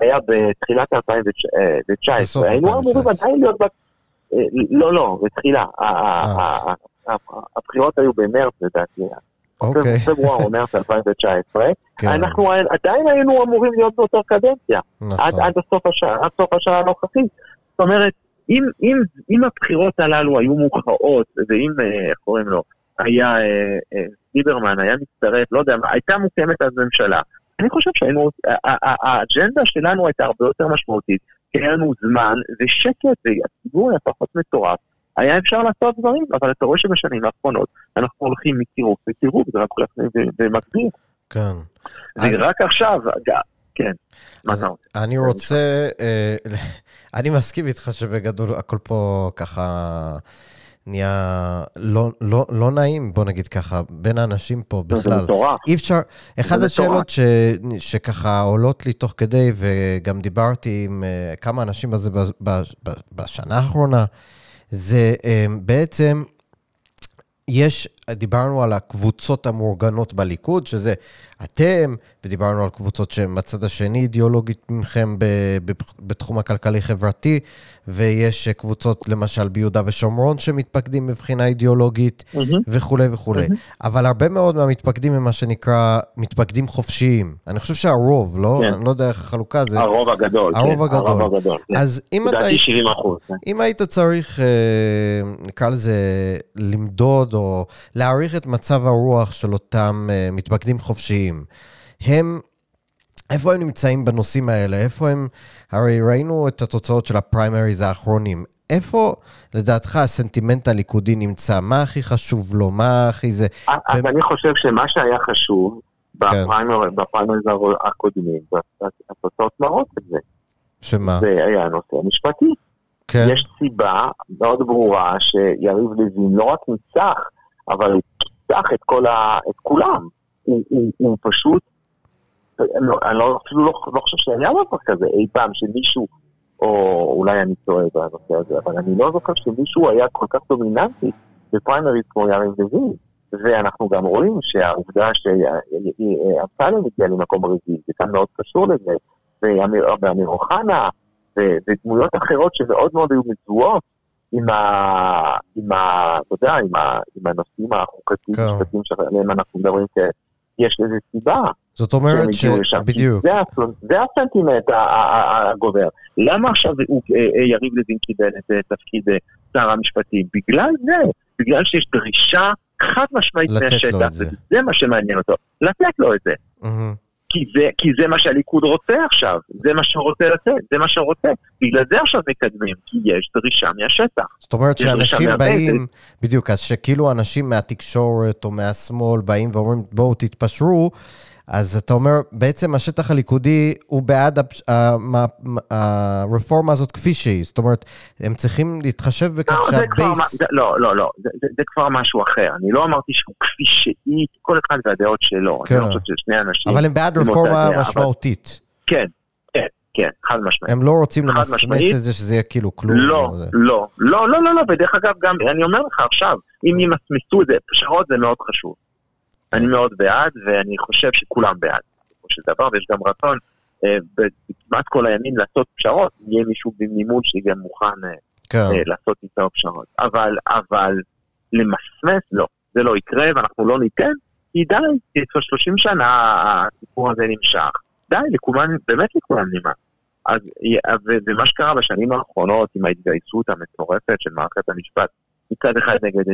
S3: היה בתחילת 2019.
S2: בסוף
S3: היינו
S2: 2019.
S3: אמורים עדיין להיות... אה, לא, לא, בתחילה. ה- ה- ה- ה- הבחירות היו במרץ לדעתי.
S2: אוקיי.
S3: פברואר או מרץ 2019.
S2: כן.
S3: אנחנו עדיין היינו אמורים להיות באותה קדנציה. עד,
S2: נכון.
S3: עד, סוף השנה הנוכחית. זאת אומרת, אם, אם, אם הבחירות הללו היו מוכרעות, ואם, אה, איך קוראים לו, היה אה, אה, ליברמן, היה מצטרף, לא יודע, הייתה מוקמת אז ממשלה, אני חושב שהיינו, ה- ה- ה- האג'נדה שלנו הייתה הרבה יותר משמעותית, כי היה לנו זמן ושקט, והציבור היה פחות מטורף. היה אפשר לעשות דברים, אבל אתה רואה שבשנים האחרונות אנחנו הולכים מטירוף לטירוף, זה רק הולך במקביל.
S2: כן.
S3: ורק עכשיו, כן,
S2: אז? אני רוצה, אה, אני מסכים איתך שבגדול הכל פה ככה נהיה לא, לא, לא נעים, בוא נגיד ככה, בין האנשים פה
S3: זה
S2: בכלל.
S3: מטורף.
S2: אי אפשר,
S3: מטורף.
S2: השאלות ש, שככה עולות לי תוך כדי, וגם דיברתי עם אה, כמה אנשים על זה ב- ב- ב- בשנה האחרונה, זה אה, בעצם, יש דיברנו על הקבוצות המאורגנות בליכוד, שזה אתם, ודיברנו על קבוצות שהן בצד השני אידיאולוגית מכם בתחום הכלכלי-חברתי, ויש קבוצות למשל ביהודה ושומרון שמתפקדים מבחינה אידיאולוגית mm-hmm. וכולי וכולי. Mm-hmm. אבל הרבה מאוד מהמתפקדים הם מה שנקרא מתפקדים חופשיים. אני חושב שהרוב, לא? כן. אני לא יודע איך החלוקה זה.
S3: הרוב הגדול,
S2: הרוב כן. הגדול. הרוב הגדול. כן. אז אם אתה...
S3: לדעתי 70 אחוז.
S2: כן. אם היית צריך, אה, נקרא לזה, למדוד או להעריך את מצב הרוח של אותם אה, מתפקדים חופשיים, הם איפה הם נמצאים בנושאים האלה? איפה הם... הרי ראינו את התוצאות של הפריימריז האחרונים. איפה, לדעתך, הסנטימנט הליכודי נמצא? מה הכי חשוב לו? מה הכי זה...
S3: אז אני חושב שמה שהיה חשוב כן. בפריימריז הקודמים, התוצאות מראות את זה.
S2: שמה?
S3: זה היה הנושא המשפטי. כן. יש סיבה מאוד ברורה שיריב לוין לא רק ניצח, אבל הוא את, את כולם. הוא, הוא, הוא פשוט לא, אני לא, אפילו לא, לא חושב שהיה דבר כזה אי פעם שמישהו, או אולי אני טועה בנושא הזה, אבל אני לא זוכר שמישהו היה כל כך דומיננטי בפריימריז כמו יריב לוין. ואנחנו גם רואים שהעובדה שאמסלם הגיע למקום רביעי, זה כאן מאוד קשור לזה, ואמיר אוחנה, ודמויות אחרות שמאוד מאוד היו מזוהות עם ה... עם ה... אתה יודע, עם, ה, עם הנושאים החוקתיים, כן. שעליהם אנחנו מדברים יש לזה סיבה.
S2: זאת אומרת ש... בדיוק.
S3: זה, הסנטימנט הגובר. למה עכשיו אה, אה, יריב לוין קיבל את אה, תפקיד שר המשפטים? בגלל זה. בגלל שיש דרישה חד משמעית מהשטח. זה. זה מה שמעניין אותו. לתת לו את זה. Mm-hmm. כי זה, כי זה מה שהליכוד רוצה עכשיו, זה מה שהוא רוצה לתת, זה מה שהוא רוצה. בגלל זה עכשיו מקדמים, כי יש דרישה מהשטח.
S2: זאת אומרת שאנשים באים, בדיוק, אז שכאילו אנשים מהתקשורת או מהשמאל באים ואומרים בואו תתפשרו, אז אתה אומר, בעצם השטח הליכודי הוא בעד הרפורמה הזאת כפי שהיא. זאת אומרת, הם צריכים להתחשב בכך לא, שהבייס...
S3: לא, לא, לא, זה, זה, זה כבר משהו אחר. אני לא אמרתי שהוא כפי שהיא, כל אחד והדעות שלו. כן. אני לא חושב ששני אנשים...
S2: אבל הם בעד רפורמה משמעותית.
S3: כן, כן, כן, חד משמעית.
S2: הם לא רוצים למסמס את זה שזה יהיה כאילו כלום.
S3: לא, לא, לא, לא, לא, לא, ודרך אגב, גם, אני אומר לך עכשיו, אם ימסמסו את זה, פשרות זה מאוד חשוב. אני מאוד בעד, ואני חושב שכולם בעד, בסופו של דבר, ויש גם רצון אה, בכמעט כל הימים לעשות פשרות, יהיה מישהו במימון שיהיה מוכן אה, כן. אה, לעשות איתו פשרות. אבל, אבל למסמס, לא, זה לא יקרה, ואנחנו לא ניתן, כי די, כבר 30 שנה הסיפור הזה נמשך. די, לכולם, באמת לכולם נמאס. אז, ומה שקרה בשנים האחרונות עם ההתגייסות המטורפת של מערכת המשפט, מצד אחד נגד,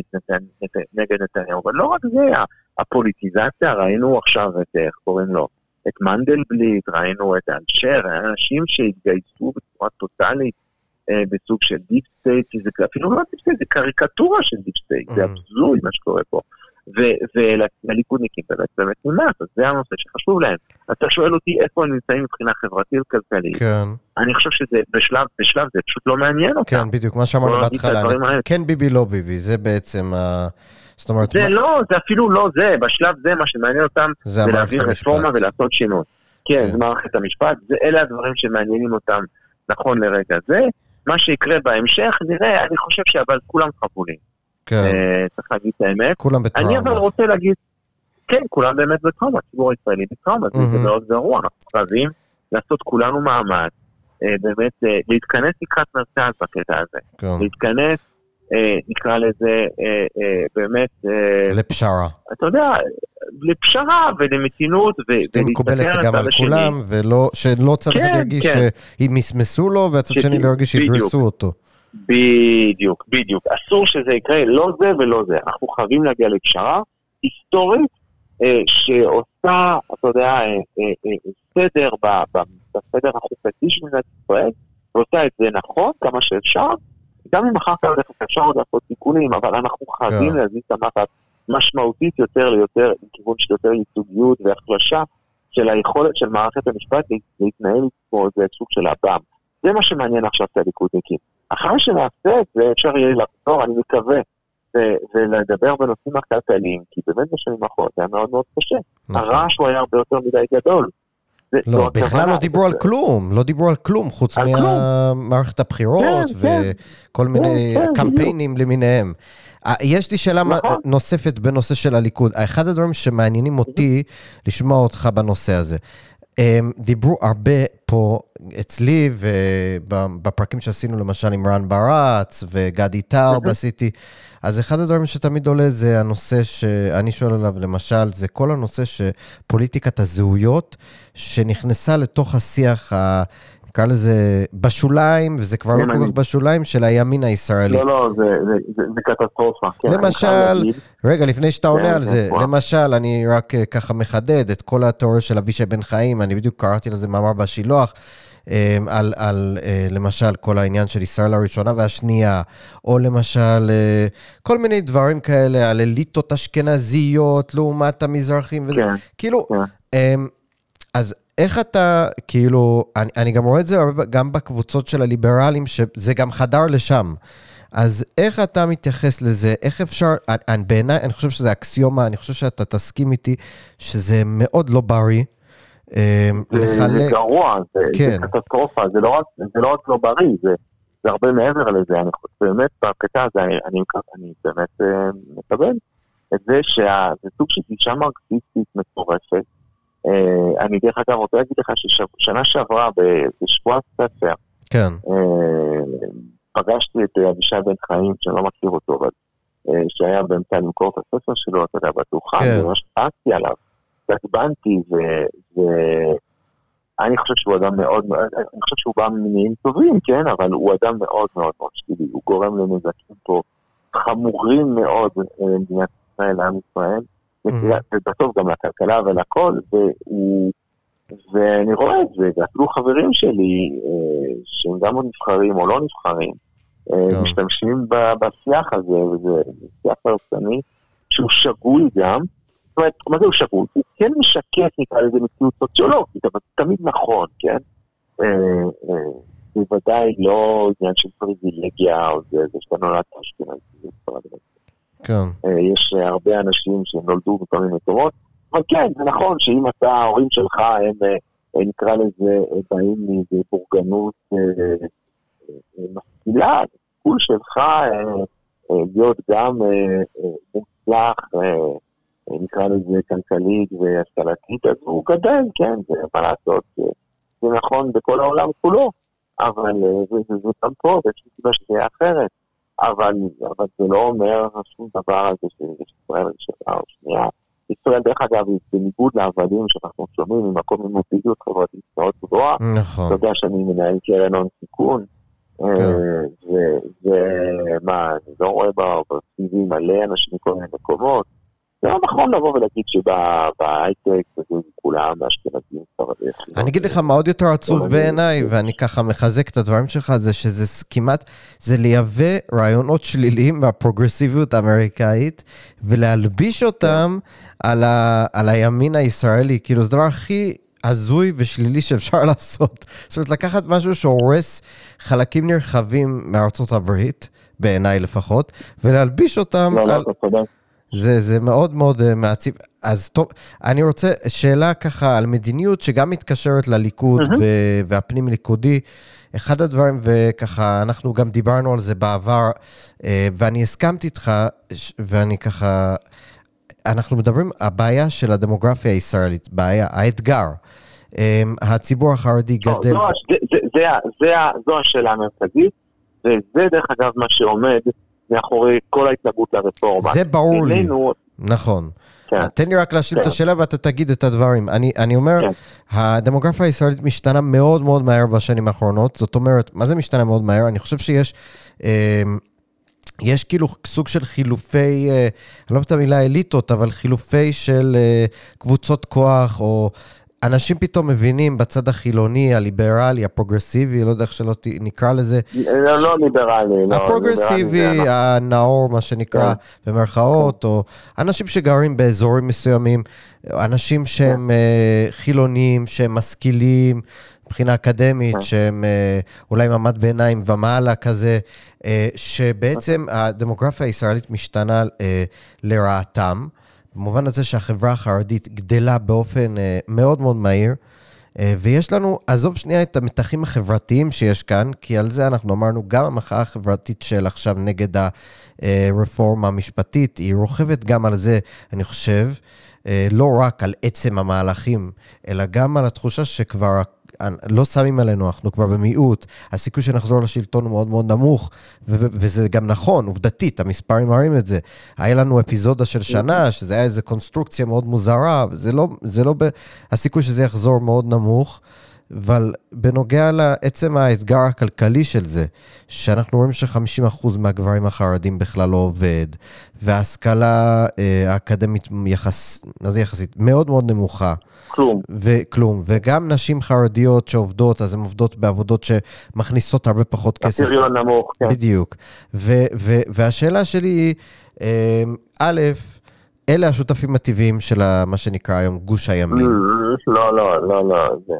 S3: נגד נתניהו, אבל לא רק זה, הפוליטיזציה, ראינו עכשיו את, איך קוראים לו, את מנדלבליט, ראינו את אנשר, אנשים שהתגייסו בצורה טוטאלית אה, בסוג של deep state, אפילו לא deep state, זה קריקטורה של deep state, mm. זה הזוי מה שקורה פה. ולליכודניקים באמת באמת נמאס, אז זה הנושא שחשוב להם. אתה שואל אותי איפה הם נמצאים מבחינה חברתית וכלכלית.
S2: כן.
S3: אני חושב שזה בשלב, בשלב זה פשוט לא מעניין אותם.
S2: כן, בדיוק, מה שאמרנו בהתחלה. כן ביבי, לא ביבי, זה בעצם ה... זאת אומרת...
S3: זה מה... לא, זה אפילו לא זה, בשלב זה מה שמעניין אותם זה, זה להעביר רפורמה ולעשות שינוי. כן, כן, זה מערכת המשפט, זה, אלה הדברים שמעניינים אותם נכון לרגע זה. מה שיקרה בהמשך, נראה, אני חושב אבל כולם חבולים.
S2: כן. Uh,
S3: צריך להגיד את האמת.
S2: כולם בטראומה.
S3: אני אבל רוצה להגיד, כן, כולם באמת בטראומה, הציבור הישראלי בטראומה. זה מאוד גרוע, אנחנו חייבים לעשות כולנו מאמץ, uh, באמת, uh, להתכנס לקראת מרכז בקטע הזה. כן. להתכנס אה, נקרא לזה, אה, אה, באמת...
S2: לפשרה.
S3: אתה יודע, לפשרה ולמתינות.
S2: שתהיה מקובלת גם על כולם, שלא צד אחד כן, ירגיש כן. שימסמסו לו, והצד שני לא ירגיש שידרסו אותו.
S3: בדיוק, בדיוק. אסור שזה יקרה, לא זה ולא זה. אנחנו חייבים להגיע לפשרה היסטורית שעושה, אתה יודע, סדר בסדר החוקתי של מדינת ישראל, ועושה את זה נכון כמה שאפשר, גם אם אחר כך אפשר עוד לעשות תיקונים, אבל אנחנו חייבים כן. להזיז את המחט משמעותית יותר ליותר, לכיוון של יותר ייצוגיות והחלשה של היכולת של מערכת המשפט להתנהל כמו איזה סוג של עב"ם. זה מה שמעניין עכשיו את הליכודניקים. אחרי שנעשה את זה, אפשר יהיה לחזור, אני מקווה, ולדבר בנושאים הכלכליים, כי באמת בשנים האחרונות זה היה מאוד מאוד קשה. נכון. הרעש הוא היה הרבה יותר מדי גדול.
S2: לא, בכלל לא דיברו על כלום, לא דיברו על כלום, חוץ ממערכת הבחירות כן, וכל כן. מיני כן, קמפיינים למיניהם. אה, יש לי שאלה נכון. נוספת בנושא של הליכוד. אחד הדברים שמעניינים אותי לשמוע אותך בנושא הזה. הם דיברו הרבה פה אצלי ובפרקים שעשינו למשל עם רן ברץ וגדי טאוב עשיתי. אז אחד הדברים שתמיד עולה זה הנושא שאני שואל עליו, למשל, זה כל הנושא שפוליטיקת הזהויות, שנכנסה לתוך השיח ה... נקרא לזה בשוליים, וזה כבר לא כל כך בשוליים, של הימין הישראלי.
S3: לא, לא, זה, זה, זה, זה קטסטרופה.
S2: כן, למשל, רגע, לפני שאתה עונה כן, על כן, זה, כן, למשל, אני רק אה, ככה מחדד את כל התיאוריה של אבישי בן חיים, אני בדיוק קראתי לזה מאמר בשילוח. אה, על, על אה, למשל כל העניין של ישראל הראשונה והשנייה, או למשל כל מיני דברים כאלה על אליטות אשכנזיות לעומת המזרחים, וזה, כן, כאילו, כן. אז איך אתה, כאילו, אני, אני גם רואה את זה גם בקבוצות של הליברלים, שזה גם חדר לשם. אז איך אתה מתייחס לזה? איך אפשר, אני, בעיניי, אני חושב שזה אקסיומה, אני חושב שאתה תסכים איתי שזה מאוד לא בריא.
S3: אמ, לחלק... זה גרוע, זה, כן. זה קטסטרופה, זה לא, רק, זה לא רק לא בריא, זה, זה הרבה מעבר לזה. אני חושב, באמת, בקטע הזה, אני, אני, אני באמת אה, מקבל את זה שזה סוג של גישה מרקסיסטית מטורפת. אה, אני דרך אגב רוצה להגיד לך ששנה שעברה בשבוע הספר,
S2: כן.
S3: אה, פגשתי את אבישי בן חיים, שאני לא מכיר אותו, אבל שהיה באמצע למכור את הספר שלו, אתה יודע, בדוכן, כן. וממש פעצתי עליו, ועצבנתי, ואני חושב שהוא אדם מאוד, אני חושב שהוא בא ממניעים טובים, כן, אבל הוא אדם מאוד מאוד מאוד שלילי, הוא גורם לנזקים פה חמורים מאוד למדינת ישראל, לעם ישראל. ובסוף גם לכלכלה ולכל, והוא... ואני רואה את זה, ואפילו חברים שלי, אה, שהם גם עוד נבחרים או לא נבחרים, אה, משתמשים בשיח הזה, וזה שיח פרסני שהוא שגוי גם. זאת אומרת, מה זה הוא שגוי? הוא כן משקף, נקרא לזה, מציאות סוציולוגית, אבל זה תמיד נכון, כן? אה, בוודאי לא עניין של פריבילגיה או זה, שאתה נולדת אשכנזי,
S2: כן.
S3: אה, יש אה, הרבה אנשים שנולדו בכל מיני מקומות, אבל כן, זה נכון שאם אתה, ההורים שלך הם, אה, נקרא לזה, באים מאיזה בורגנות משכילה, הסיכוי שלך להיות גם מוצלח, נקרא לזה כלכלית והשכלתית, אז הוא גדל, כן, זה מה לעשות, זה נכון בכל העולם כולו, אבל זה גם פה, ויש לי סיבה שזה יהיה אחרת. אבל, אבל זה לא אומר שום דבר על זה שישראל ראשונה או שנייה. ישראל, דרך אגב, היא בניגוד לעבדים שאנחנו שומעים ממקום עם מובילות חברתית מאוד גבוהה.
S2: נכון.
S3: אתה יודע שאני מנהל קרן הון סיכון. כן. אה, ומה, אני לא רואה ב-TV מלא אנשים מכל מיני מקומות. זה לא נכון לבוא ולהגיד שבהייטק כולם אשכנזים ספרדים.
S2: אני אגיד לך מה עוד יותר עצוב בעיניי, ואני ככה מחזק את הדברים שלך, זה שזה כמעט, זה לייבא רעיונות שליליים מהפרוגרסיביות האמריקאית, ולהלביש אותם על, ה, על הימין הישראלי. כאילו, זה הדבר הכי הזוי ושלילי שאפשר לעשות. זאת אומרת, לקחת משהו שהורס חלקים נרחבים מארצות הברית, בעיניי לפחות, ולהלביש אותם
S3: לא, לא על... לא, אתה צודק.
S2: זה, זה מאוד מאוד uh, מעציב. אז טוב, אני רוצה שאלה ככה על מדיניות שגם מתקשרת לליכוד mm-hmm. ו- והפנים ליכודי. אחד הדברים, וככה, אנחנו גם דיברנו על זה בעבר, uh, ואני הסכמתי איתך, ואני ככה, אנחנו מדברים, הבעיה של הדמוגרפיה הישראלית, בעיה, האתגר. Um, הציבור החרדי גדל... זו,
S3: זה, זה, זה, זה, זו השאלה המרכזית, וזה דרך אגב מה שעומד מאחורי כל ההתנגדות לרפורמה.
S2: זה ברור לי. נכון. כן. תן לי רק להשלים כן. את השאלה ואתה תגיד את הדברים. אני, אני אומר, כן. הדמוגרפיה הישראלית משתנה מאוד מאוד מהר בשנים האחרונות. זאת אומרת, מה זה משתנה מאוד מהר? אני חושב שיש... אה, יש כאילו סוג של חילופי, אה, אני לא אוהב את המילה אליטות, אבל חילופי של אה, קבוצות כוח, או אנשים פתאום מבינים בצד החילוני, הליברלי, הפרוגרסיבי, לא יודע איך שלא נקרא לזה.
S3: לא, לא ליברלי.
S2: לא, הפרוגרסיבי, הנאור, מה שנקרא, כן. במרכאות, או אנשים שגרים באזורים מסוימים, אנשים שהם כן. אה, חילונים, שהם משכילים. מבחינה אקדמית, כן. שהם אה, אולי מעמד ביניים ומעלה כזה, אה, שבעצם הדמוגרפיה הישראלית משתנה לרעתם. במובן הזה שהחברה החרדית גדלה באופן uh, מאוד מאוד מהיר. אה, ויש לנו, עזוב שנייה את המתחים החברתיים שיש כאן, כי על זה אנחנו אמרנו, גם המחאה החברתית של עכשיו נגד הרפורמה המשפטית, היא רוכבת גם על זה, אני חושב, אה, לא רק על עצם המהלכים, אלא גם על התחושה שכבר לא שמים עלינו, אנחנו כבר במיעוט, הסיכוי שנחזור לשלטון הוא מאוד מאוד נמוך, וזה גם נכון, עובדתית, המספרים מראים את זה. היה לנו אפיזודה של שנה, שזה היה איזו קונסטרוקציה מאוד מוזרה, זה לא, זה לא, ב- הסיכוי שזה יחזור מאוד נמוך. אבל בנוגע לעצם האתגר הכלכלי של זה, שאנחנו רואים ש-50% מהגברים החרדים בכלל לא עובד, וההשכלה אה, האקדמית יחס, זה יחסית? מאוד מאוד נמוכה.
S3: כלום.
S2: וכלום. וגם נשים חרדיות שעובדות, אז הן עובדות בעבודות שמכניסות הרבה פחות כסף.
S3: הפריון נמוך, כן.
S2: בדיוק. ו- ו- והשאלה שלי היא, אה, א', אלה השותפים הטבעיים של מה שנקרא היום גוש הימין.
S3: לא, לא, לא, לא, זה...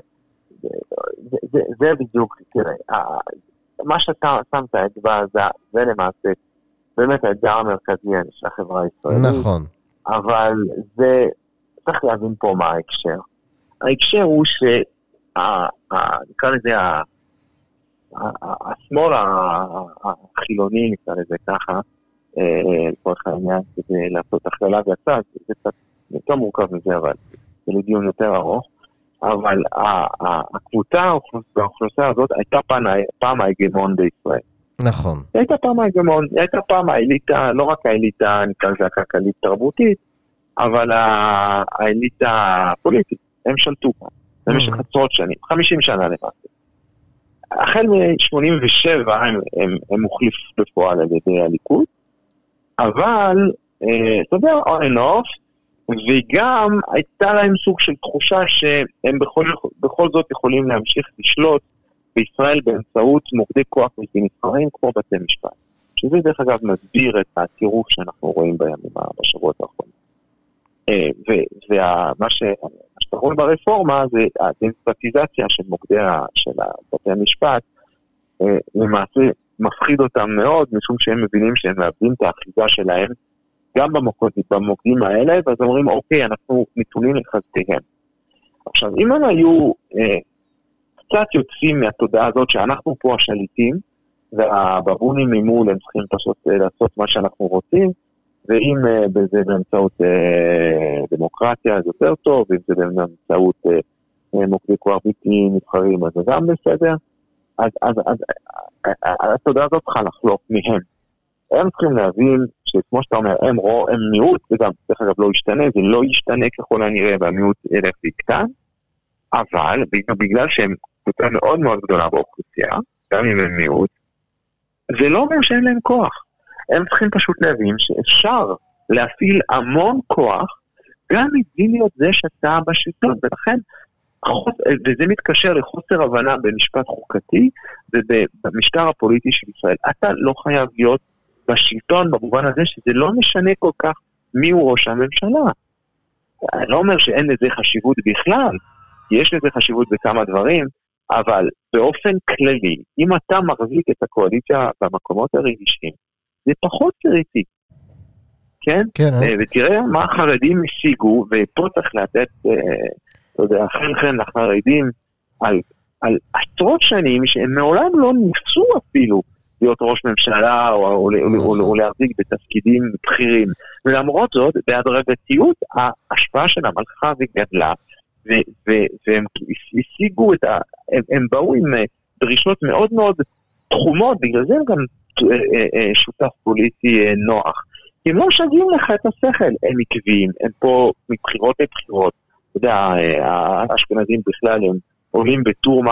S3: זה, זה, זה בדיוק, תראה, מה שאתה שמת אצבע זה, זה למעשה באמת האתגר המרכזי של החברה הישראלית.
S2: נכון.
S3: אבל זה, צריך להבין פה מה ההקשר. ההקשר הוא שנקרא לזה השמאל החילוני, נקרא לזה ככה, אה, לצורך העניין, כדי לעשות הכללה והצד, זה קצת יותר מורכב מזה, אבל זה לדיון יותר ארוך. אבל הקבוצה באוכלוסייה הזאת הייתה פעם ההגמון בישראל.
S2: נכון.
S3: היא הייתה פעם ההגמון, היא הייתה פעם האליטה, לא רק האליטה, נקרא לזה הכלכלית-תרבותית, אבל האליטה הפוליטית. הם שלטו פה במשך mm. עשרות שנים, 50 שנה למעשה. החל מ-87 הם, הם, הם הוחליף בפועל על ידי הליכוד, אבל, אה, אתה יודע, on and off, וגם הייתה להם סוג של תחושה שהם בכל, בכל זאת יכולים להמשיך לשלוט בישראל באמצעות מוקדי כוח בלתי נבחרים כמו בתי משפט. שזה דרך אגב מסביר את הטירוף שאנחנו רואים בימים, בשבועות האחרונים. אה, ומה שאתה רואה ברפורמה זה הדמוקרטיזציה של מוקדי של בתי המשפט, אה, למעשה מפחיד אותם מאוד, משום שהם מבינים שהם מאבדים את האחיזה שלהם גם במוקדים, במוקדים האלה, ואז אומרים, אוקיי, אנחנו נתונים לחזקיהם. עכשיו, אם הם היו אה, קצת יוצאים מהתודעה הזאת שאנחנו פה השליטים, והבבונים ממול הם צריכים פשוט אה, לעשות מה שאנחנו רוצים, ואם אה, זה באמצעות אה, דמוקרטיה זה יותר טוב, ואם זה באמצעות אה, אה, מוקדי כוח בלתי נבחרים אז זה גם בסדר, אז, אז, אז אה, אה, התודעה הזאת צריכה לחלוף מהם. הם צריכים להבין שכמו שאתה אומר, הם, רוא, הם מיעוט, זה גם, דרך אגב, לא ישתנה, זה לא ישתנה ככל הנראה, והמיעוט ילך ויקטן, אבל בגלל שהם קבוצה מאוד מאוד גדולה באוכלוסייה, גם אם הם מיעוט, זה לא אומר שאין להם כוח. הם צריכים פשוט להבין שאפשר להפעיל המון כוח, גם מבלי להיות זה שאתה בשלטון, ולכן, וזה מתקשר לחוסר הבנה במשפט חוקתי ובמשטר הפוליטי של ישראל. אתה לא חייב להיות בשלטון במובן הזה שזה לא משנה כל כך מי הוא ראש הממשלה. אני לא אומר שאין לזה חשיבות בכלל, יש לזה חשיבות בכמה דברים, אבל באופן כללי, אם אתה מחזיק את הקואליציה במקומות הרגישים, זה פחות קריטי. כן?
S2: כן. אה,
S3: ותראה מה החרדים השיגו, ופה צריך לתת, אה, אתה יודע, חן חן לחרדים, על, על עשרות שנים שהם מעולם לא ניסו אפילו להיות ראש ממשלה או, או, או, או להחזיק בתפקידים בכירים. ולמרות זאת, בהדרגתיות ההשפעה שלהם הלכה וגדלה, ו, ו, והם השיגו את ה... הם, הם באו עם אה, דרישות מאוד מאוד תחומות, בגלל זה הם גם אה, אה, שותף פוליטי נוח. כי הם לא משגעים לך את השכל, הם עקביים, הם פה מבחירות לבחירות. אתה יודע, האשכנזים בכלל הם עולים בטור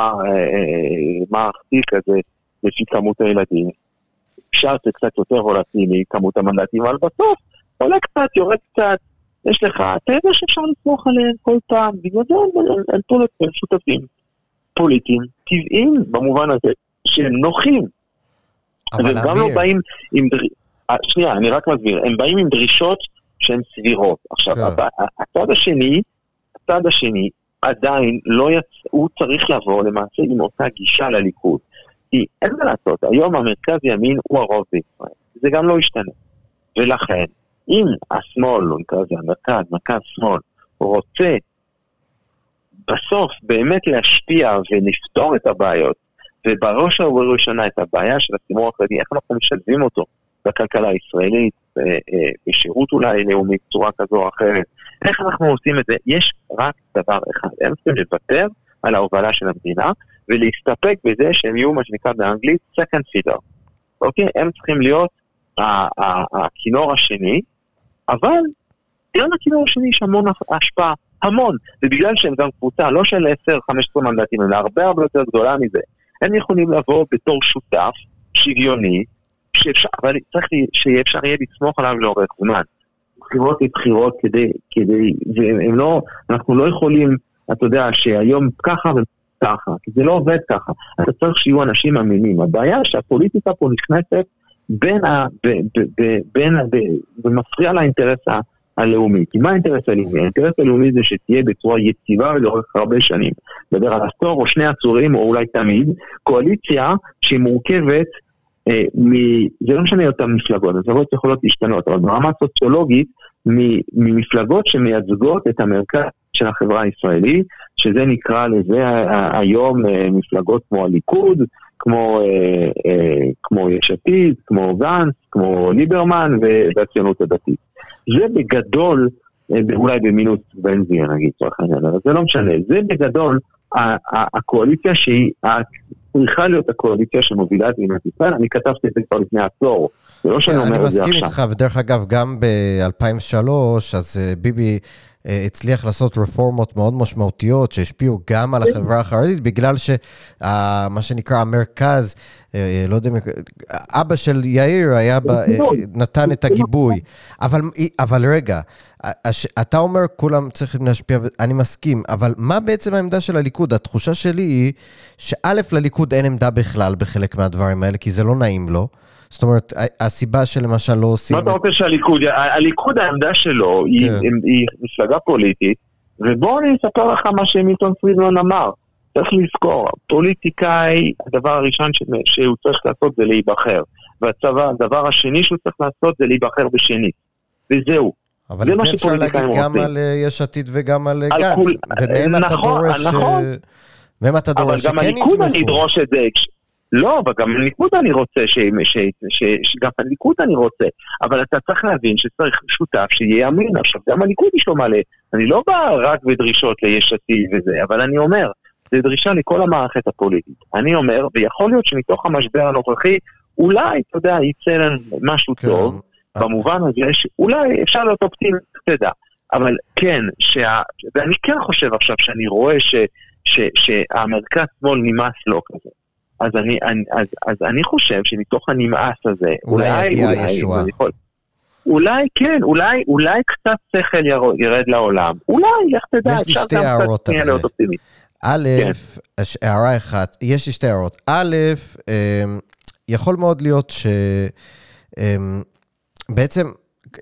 S3: מערכתי כזה. לפי כמות הילדים. אפשר זה קצת יותר וולטילי, כמות המנדטים, אבל בסוף עולה קצת, יורד קצת, יש לך, יודע שאפשר לסמוך עליהם כל פעם, בגלל זה הם פה הם שותפים פוליטיים, טבעיים במובן הזה, שהם נוחים. אבל הם גם לא באים עם... אה, שנייה, אני רק מסביר, הם באים עם דרישות שהן סבירות. עכשיו, כן. הצד השני, הצד השני עדיין לא יצא, הוא צריך לבוא למעשה עם אותה גישה לליכוד. כי אין מה לעשות, היום המרכז ימין הוא הרוב בישראל, זה גם לא ישתנה. ולכן, אם השמאל, או נקרא לזה המרכז, מרכז שמאל, רוצה בסוף באמת להשפיע ולפתור את הבעיות, ובראש ובראשונה את הבעיה של הציבור החרדי, איך אנחנו משלבים אותו בכלכלה הישראלית, אה, בשירות אולי לאומי בצורה כזו או אחרת, איך אנחנו עושים את זה? יש רק דבר אחד, הם צריכים לוותר על ההובלה של המדינה ולהסתפק בזה שהם יהיו מה שנקרא באנגלית second feeder, אוקיי? הם צריכים להיות הכינור השני, אבל גם לכינור השני יש המון השפעה, המון, ובגלל שהם גם קבוצה לא של 10-15 מנדטים, אלא הרבה הרבה יותר גדולה מזה, הם יכולים לבוא בתור שותף שוויוני, שאפשר, אבל צריך שיהיה אפשר יהיה לסמוך עליו לאורך זמן. בחירות לבחירות כדי, כדי, והם לא, אנחנו לא יכולים, אתה יודע, שהיום ככה וככה, כי זה לא עובד ככה. אתה צריך שיהיו אנשים אמינים. הבעיה שהפוליטיקה פה נכנסת בין ה... בין ה... ומפריע לאינטרס הלאומי. כי מה האינטרס הלאומי? האינטרס הלאומי זה שתהיה בצורה יציבה ולאורך הרבה שנים. נדבר על עשור או שני עשורים או אולי תמיד, קואליציה שהיא מורכבת אה, מ... זה לא משנה אותן מפלגות, המפלגות יכולות להשתנות, אבל ברמה סוציולוגית, ממפלגות שמייצגות את המרכז של החברה הישראלית, שזה נקרא לזה היום אה, מפלגות כמו הליכוד, כמו, אה, אה, כמו יש עתיד, כמו גנץ, כמו ליברמן והציונות הדתית. זה בגדול, אולי במינוס בנזין נגיד, לצורך העניין, אבל זה לא משנה, זה בגדול הקואליציה שהיא צריכה להיות הקואליציה שמובילה את מדינת ישראל, אני כתבתי את זה כבר לפני עשור, זה לא שאני אומר את זה עכשיו.
S2: אני מסכים איתך, ודרך אגב, גם ב-2003, אז ביבי הצליח לעשות רפורמות מאוד משמעותיות שהשפיעו גם על החברה החרדית, בגלל שמה שנקרא המרכז, אה, לא יודע, אבא של יאיר היה, ב, נתן את הגיבוי. אבל, אבל רגע, אתה אומר כולם צריכים להשפיע, אני מסכים, אבל מה בעצם העמדה של הליכוד? התחושה שלי היא שא', לליכוד אין עמדה בכלל בחלק מהדברים האלה, כי זה לא נעים לו. זאת אומרת, הסיבה שלמשל לא עושים...
S3: מה אתה רוצה שהליכוד... הליכוד העמדה שלו היא, כן. היא מפלגה פוליטית, ובואו אני אספר לך מה שמילטון פרידמן אמר. צריך לזכור, פוליטיקאי, הדבר הראשון שהוא צריך לעשות זה להיבחר. והדבר השני שהוא צריך לעשות זה להיבחר בשנית. וזהו.
S2: אבל את זה אפשר להגיד גם על אה, יש עתיד וגם על, אה, על גנץ. כול... ומהם נכון, אתה דורש... נכון. ומהם אתה דורש שכן יתמכו.
S3: אבל גם הליכוד אני אדרוש את זה. לא, אבל גם הליכוד אני רוצה, ש... ש... ש... ש... גם הליכוד אני רוצה, אבל אתה צריך להבין שצריך שותף שיהיה אמין. עכשיו, גם הליכוד יש לו מלא, אני לא בא רק בדרישות ליש עתיד וזה, אבל אני אומר, זו דרישה לכל המערכת הפוליטית. אני אומר, ויכול להיות שמתוך המשבר הנוכחי, אולי, אתה יודע, יצא לנו משהו כן. טוב, במובן הזה שאולי אפשר להיות אופטימי, תדע. אבל כן, שה... ואני כן חושב עכשיו שאני רואה ש... ש... שהמרכז שמאל נמאס לו כזה. אז אני, אני, אז, אז אני חושב שמתוך הנמאס הזה,
S2: אולי יגיע הישועה.
S3: אולי כן, אולי, אולי קצת שכל ירד לעולם. אולי, איך תדע,
S2: יש לי שתי הערות על זה. א', כן. הערה אחת, יש לי שתי הערות. א', אמ, יכול מאוד להיות שבעצם, אמ,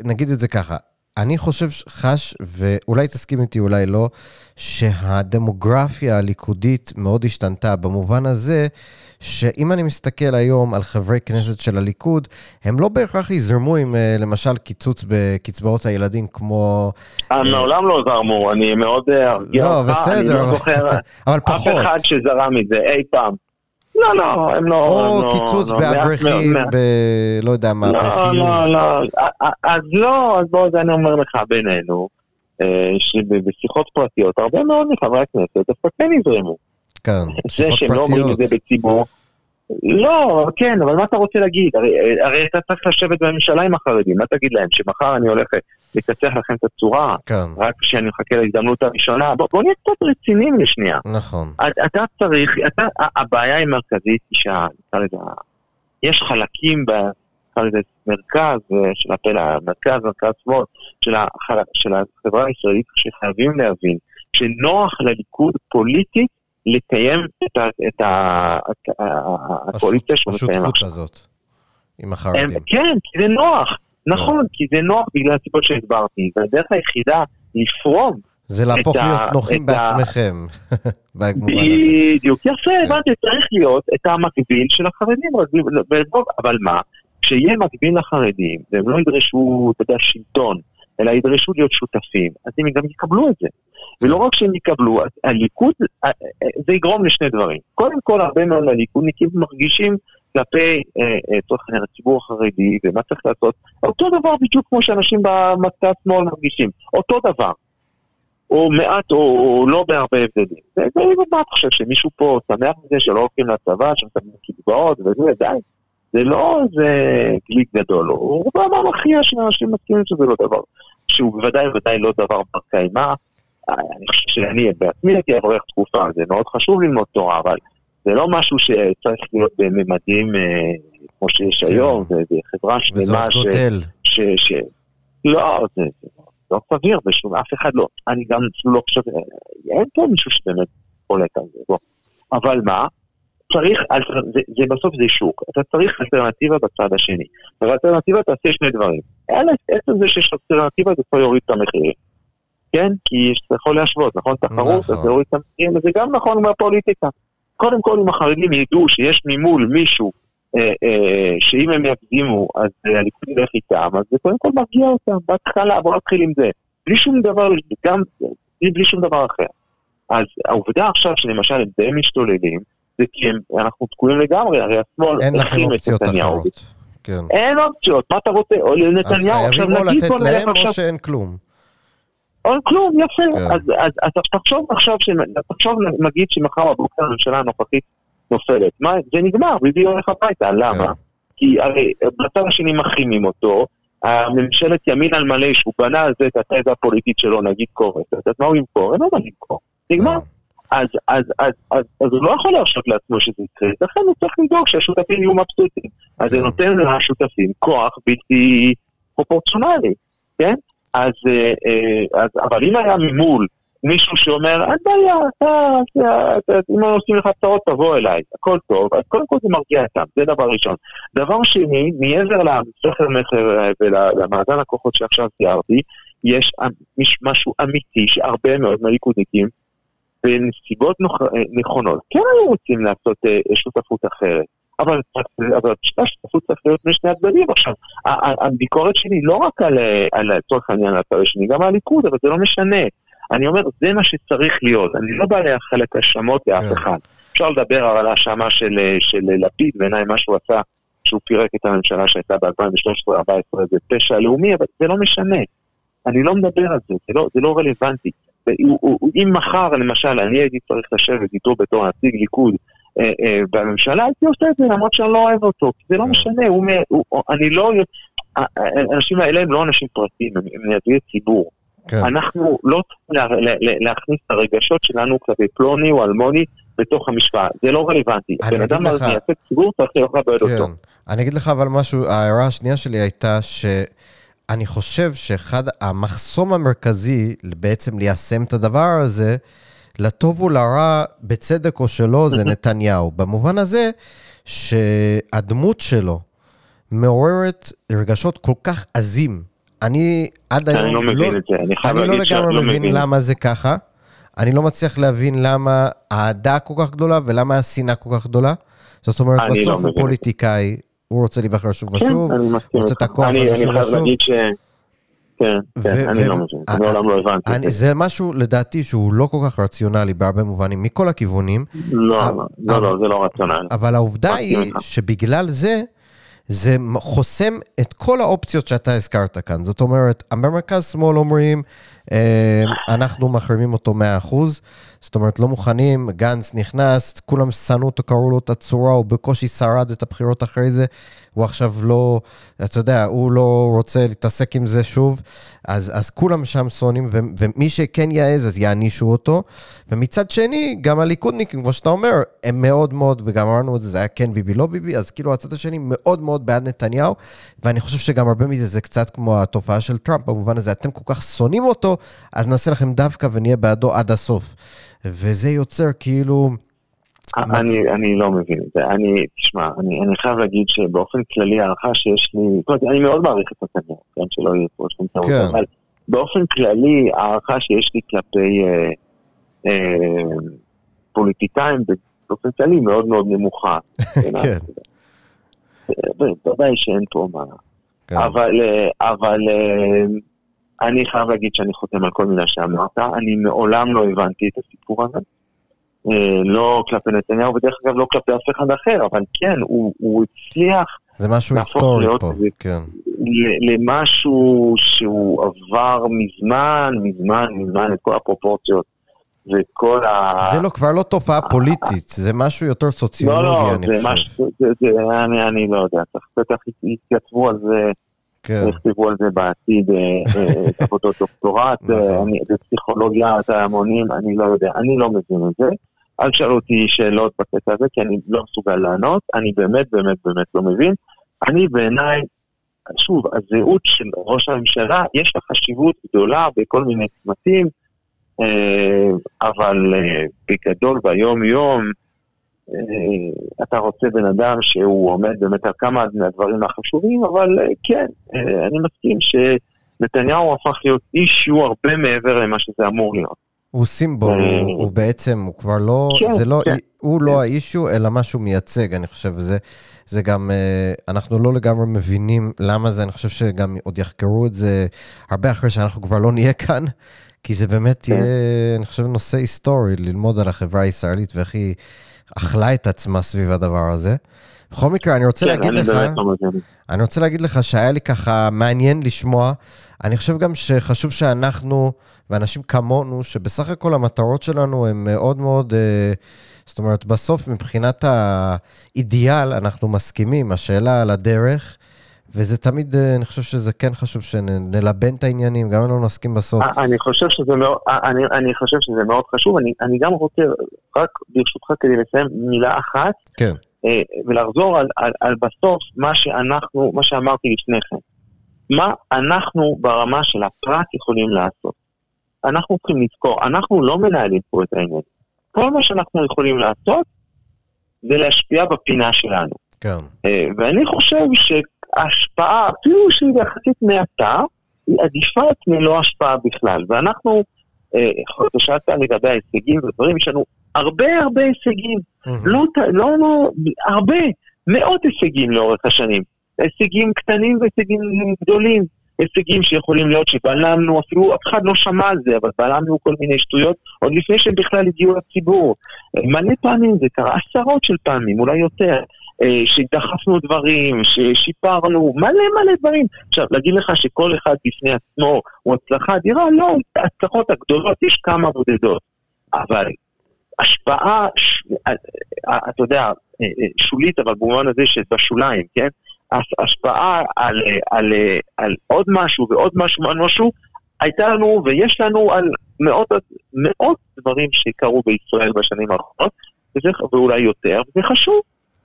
S2: נגיד את זה ככה, אני חושב, חש, ואולי תסכים איתי, אולי לא, שהדמוגרפיה הליכודית מאוד השתנתה במובן הזה שאם אני מסתכל היום על חברי כנסת של הליכוד, הם לא בהכרח יזרמו עם אה, למשל קיצוץ בקצבאות הילדים כמו...
S3: הם אה, מעולם לא זרמו, אני מאוד
S2: אה, ארגיע לא, אותך, בסדר, אני לא זוכר אבל פחות.
S3: אף אחד שזרם מזה אי פעם. לא, לא, הם לא...
S2: או לא, קיצוץ לא, באברכים, ב... לא יודע מה,
S3: לא, בחיוב. לא, לא, אז לא, אז בוא, זה אני אומר לך בינינו, שבשיחות פרטיות, הרבה מאוד מחברי הכנסת דווקא כן יזרמו.
S2: כן,
S3: זה שהם לא אומרים את זה בציבור. לא, כן, אבל מה אתה רוצה להגיד? הרי, הרי אתה צריך לשבת בממשלה עם החרדים, מה תגיד להם? שמחר אני הולך לקצח לכם את הצורה?
S2: כן.
S3: רק כשאני מחכה להזדמנות הראשונה? בוא, בוא נהיה קצת רציניים לשנייה.
S2: נכון.
S3: אתה צריך, אתה, הבעיה היא מרכזית, שה... יש חלקים ב... לזה מרכז אה, של הפלא, מרכז, מרכז שמאל, של, החל... של החברה הישראלית, שחייבים להבין שנוח לליכוד פוליטית לקיים את, ה, את, ה, הקואליציה שהוא מקיים
S2: עכשיו. השותפות הזאת עם החרדים.
S3: כן, כי זה נוח. נכון, כי זה נוח בגלל הסיבות שהסברתי. והדרך היחידה לפרום
S2: זה להפוך להיות נוחים בעצמכם,
S3: בדיוק, יפה, כן. הבנתי, צריך להיות את המקביל של החרדים, אבל מה, כשיהיה מקביל לחרדים, והם לא ידרשו, אתה יודע, שלטון, אלא ידרשו להיות שותפים, אז הם גם יקבלו את זה. ולא רק שהם יקבלו, הליכוד, אה, אה, זה יגרום לשני דברים. קודם כל, הרבה מאוד מהליכודניקים מרגישים כלפי, לצורך העניין, הציבור החרדי, ומה צריך לעשות, אותו דבר בדיוק כמו שאנשים במצע השמאל מרגישים, אותו דבר. או מעט או, או לא בהרבה הבדלים. ומה אתה חושב, שמישהו פה שמח מזה שלא הולכים לצבא, שמקבלים קצבאות וזה, די. זה לא איזה גליק גדול, הוא רובם המכריע של אנשים מסכימים שזה לא דבר, שהוא בוודאי ובוודאי לא דבר בר קיימא. אני חושב שאני בעצמי הייתי אברך תקופה, זה מאוד חשוב ללמוד תורה, אבל זה לא משהו שצריך להיות בממדים אה, כמו שיש כן. היום, זה חברה שלמה ש... ש... ש... לא, זה, זה לא סביר בשום, אף אחד לא. אני גם לא חושב, אין פה מישהו שבאמת חולק על זה, בוא. אבל מה? צריך, זה, זה בסוף זה שוק, אתה צריך אלטרנטיבה בצד השני. ובאלטרנטיבה תעשה שני דברים. א', עצם זה שיש אלטרנטיבה זה יכול להוריד את המחירים. כן? כי אתה יכול להשוות, נכון? תחרות, אז זה יוריד את המחירים, וזה גם נכון מהפוליטיקה. קודם כל, אם החרדים ידעו שיש ממול מישהו אה, אה, שאם הם יקדימו, אז אה, הליכוד ילך איתם, אז זה קודם כל מרגיע אותם, בהתחלה, בוא נתחיל עם זה. בלי שום דבר, גם בלי שום דבר אחר. אז העובדה עכשיו שלמשל הם די משתוללים, זה כי אנחנו תקועים לגמרי, הרי השמאל
S2: הכין את נתניהו.
S3: כן. אין אופציות, מה אתה רוצה? או לנתניהו
S2: עכשיו נגיד... אז חייבים או לתת להם או שאין כלום.
S3: אין כלום, יפה. כן. אז, אז, אז תחשוב עכשיו, תחשוב נגיד שמחר בבוקר הממשלה הנוכחית נופלת. מה, זה נגמר, ביבי הולך הביתה, למה? כן. כי הרי בצד השני מחרימים אותו, הממשלת ימין על מלא שהוא בנה על זה את התזה הפוליטית שלו, נגיד קורס, אז מה הוא ימכור? אין לו מה למכור, נגמר. כן. אז, אז, אז, אז, אז הוא לא יכול להרשות לעצמו שזה יקרה, לכן הוא צריך לדאוג שהשותפים יהיו מבסוטים. אז זה כן. נותן לשותפים כוח בלתי פרופורציונלי, כן? אז, אה, אה, אז, אבל אם היה ממול מישהו שאומר, אין בעיה, אתה, אם הם עושים לך הצעות, תבוא אליי, הכל טוב, אז קודם כל זה מרגיע אותם, זה דבר ראשון. דבר שני, מעבר לסכר מכר אה, ולמאזן הכוחות שעכשיו תיארתי, יש משהו אמיתי שהרבה מאוד מהליכודניקים, בנסיבות נכונות, כן היו רוצים לעשות שותפות אחרת. אבל, אבל השותפות צריך להיות משני הצדדים. עכשיו, הביקורת שלי לא רק על, לצורך העניין, על הצד השני, גם על הליכוד, אבל זה לא משנה. אני אומר, זה מה שצריך להיות. אני לא בא לאחל את האשמות לאף כן. אחד. אפשר לדבר על ההאשמה של, של לפיד, בעיניי מה שהוא עשה, שהוא פירק את הממשלה שהייתה ב-2013-2014, זה פשע לאומי, אבל זה לא משנה. אני לא מדבר על זה, זה לא, זה לא רלוונטי. אם מחר, למשל, אני הייתי צריך לשבת איתו בתור נציג ליכוד אה, אה, בממשלה, הייתי עושה את זה למרות שאני לא אוהב אותו, זה לא כן. משנה, אני לא... האנשים האלה הם לא אנשים פרטיים, הם מייצגי ציבור. כן. אנחנו לא צריכים להכניס את הרגשות שלנו כלפי פלוני או אלמוני בתוך המשוואה, זה לא רלוונטי. בן אדם מייצג ציבור צריך לכבד אותו.
S2: כן. אני אגיד לך אבל משהו, ההערה השנייה שלי הייתה שאני חושב שאחד, המחסום המרכזי בעצם ליישם את הדבר הזה, לטוב ולרע, בצדק או שלא, זה נתניהו. במובן הזה שהדמות שלו מעוררת רגשות כל כך עזים. אני עד היום...
S3: אני לא מבין לא, את זה, אני חייב
S2: להגיד
S3: שאני
S2: לא לגמרי מבין למה זה ככה. אני לא מצליח להבין למה האהדה כל כך גדולה ולמה השנאה כל כך גדולה. זאת אומרת, לא בסוף לא הוא פוליטיקאי, הוא רוצה להיבחר שוב ושוב, הוא רוצה את הכוח הזה שוב ושוב. אני חייב להגיד ש...
S3: כן, כן, אני לא מבין, אני מעולם לא הבנתי.
S2: זה משהו, לדעתי, שהוא לא כל כך רציונלי בהרבה מובנים, מכל הכיוונים.
S3: לא, לא, לא, זה לא רציונלי.
S2: אבל העובדה היא שבגלל זה, זה חוסם את כל האופציות שאתה הזכרת כאן. זאת אומרת, המרכז שמאל אומרים, אה, אנחנו מחרימים אותו 100%, זאת אומרת, לא מוכנים, גנץ נכנס, כולם שנאו אותו, קראו לו את הצורה, הוא בקושי שרד את הבחירות אחרי זה, הוא עכשיו לא, אתה יודע, הוא לא רוצה להתעסק עם זה שוב, אז, אז כולם שם שונאים, ומי שכן יעז, אז יענישו אותו. ומצד שני, גם הליכודניקים, כמו שאתה אומר, הם מאוד מאוד, וגם אמרנו את זה, זה היה כן ביבי, לא ביבי, אז כאילו הצד השני מאוד מאוד בעד נתניהו, ואני חושב שגם הרבה מזה זה קצת כמו התופעה של טראמפ, במובן הזה, אתם כל כך שונאים אותו, אז נעשה לכם דווקא ונהיה בעדו עד הסוף. וזה יוצר כאילו...
S3: אני, אני לא מבין את זה. אני, תשמע, אני, אני חייב להגיד שבאופן כללי הערכה שיש לי, זאת אומרת, אני מאוד מעריך את נתניהו, כן, שלא יהיה פה שום טעות, כן. אבל באופן כללי הערכה שיש לי כלפי אה, אה, פוליטיקאים באופן כללי מאוד מאוד נמוכה. כן. בוודאי שאין פה מה. כן. אבל, אה, אבל אה, אני חייב להגיד שאני חותם על כל מילה שאמרת, אני מעולם לא הבנתי את הסיפור הזה. אה, לא כלפי נתניהו, ודרך אגב לא כלפי אף אחד אחר, אבל כן, הוא, הוא הצליח
S2: זה משהו היסטורי פה, זה, כן.
S3: למשהו שהוא עבר מזמן, מזמן, מזמן את כל הפרופורציות ואת כל ה...
S2: זה לא, כבר לא תופעה פוליטית, זה משהו יותר סוציולוגי, לא, לא, אני חושב. משהו,
S3: זה, זה, אני, אני לא יודע, צריך בטח יתייצבו על זה. כן. יכתבו על זה בעתיד אה, אה, עבודות דוקטורט, נכון. בפסיכולוגיה, ההמונים, אני לא יודע, אני לא מבין את זה. אל תשאל אותי שאלות בקטע הזה, כי אני לא מסוגל לענות, אני באמת באמת באמת לא מבין. אני בעיניי, שוב, הזהות של ראש הממשלה, יש לה חשיבות גדולה בכל מיני צמתים, אה, אבל אה, בגדול ביום-יום, אה, אתה רוצה בן אדם שהוא עומד באמת על כמה מהדברים החשובים, אבל כן, אני מסכים שנתניהו הפך להיות אישיו הרבה מעבר למה שזה אמור להיות.
S2: הוא סימבול, הוא, הוא בעצם, הוא כבר לא, כן, זה לא, כן. הוא לא האישו, אלא מה שהוא מייצג, אני חושב, וזה זה גם, אנחנו לא לגמרי מבינים למה זה, אני חושב שגם עוד יחקרו את זה הרבה אחרי שאנחנו כבר לא נהיה כאן, כי זה באמת כן. יהיה, אני חושב, נושא היסטורי, ללמוד על החברה הישראלית ואיך היא אכלה את עצמה סביב הדבר הזה. בכל מקרה, אני רוצה כן, להגיד אני לך, אני רוצה להגיד לך שהיה לי ככה מעניין לשמוע. אני חושב גם שחשוב שאנחנו, ואנשים כמונו, שבסך הכל המטרות שלנו הן מאוד מאוד, אה, זאת אומרת, בסוף מבחינת האידיאל אנחנו מסכימים, השאלה על הדרך. וזה תמיד, אה, אני חושב שזה כן חשוב שנלבן את העניינים, גם אם לא נסכים בסוף.
S3: אה, אני חושב שזה מאוד, אה, אני, אני חושב שזה מאוד חשוב, אני, אני גם רוצה, רק ברשותך כדי לסיים מילה אחת,
S2: כן.
S3: ולחזור על, על, על בסוף מה שאנחנו, מה שאמרתי לפני כן. מה אנחנו ברמה של הפרט יכולים לעשות. אנחנו צריכים לזכור, אנחנו לא מנהלים פה את העניין. כל מה שאנחנו יכולים לעשות זה להשפיע בפינה שלנו.
S2: כן.
S3: ואני חושב ש... ההשפעה, אפילו שהיא יחסית מעטה, היא עדיפה על פני לא השפעה בכלל. ואנחנו, אה, שאלת לגבי ההישגים ודברים, יש לנו הרבה הרבה הישגים. לא, לא, לא, הרבה, מאות הישגים לאורך השנים. הישגים קטנים והישגים גדולים. הישגים שיכולים להיות שבלמנו, אפילו אף אחד לא שמע על זה, אבל בלמנו כל מיני שטויות עוד לפני שהם בכלל הגיעו לציבור. מלא פעמים זה קרה, עשרות של פעמים, אולי יותר. אה, שדחפנו דברים, ששיפרנו, מלא מלא דברים. עכשיו, להגיד לך שכל אחד בפני עצמו הוא הצלחה אדירה? לא, ההצלחות הגדולות יש כמה בודדות. אבל השפעה, אה, אה, אתה יודע, שולית, אבל במובן הזה שבשוליים, כן? השפעה על, על, על עוד משהו ועוד משהו ועוד משהו, הייתה לנו ויש לנו על מאות, מאות דברים שקרו בישראל בשנים האחרונות, ואולי יותר, וזה חשוב.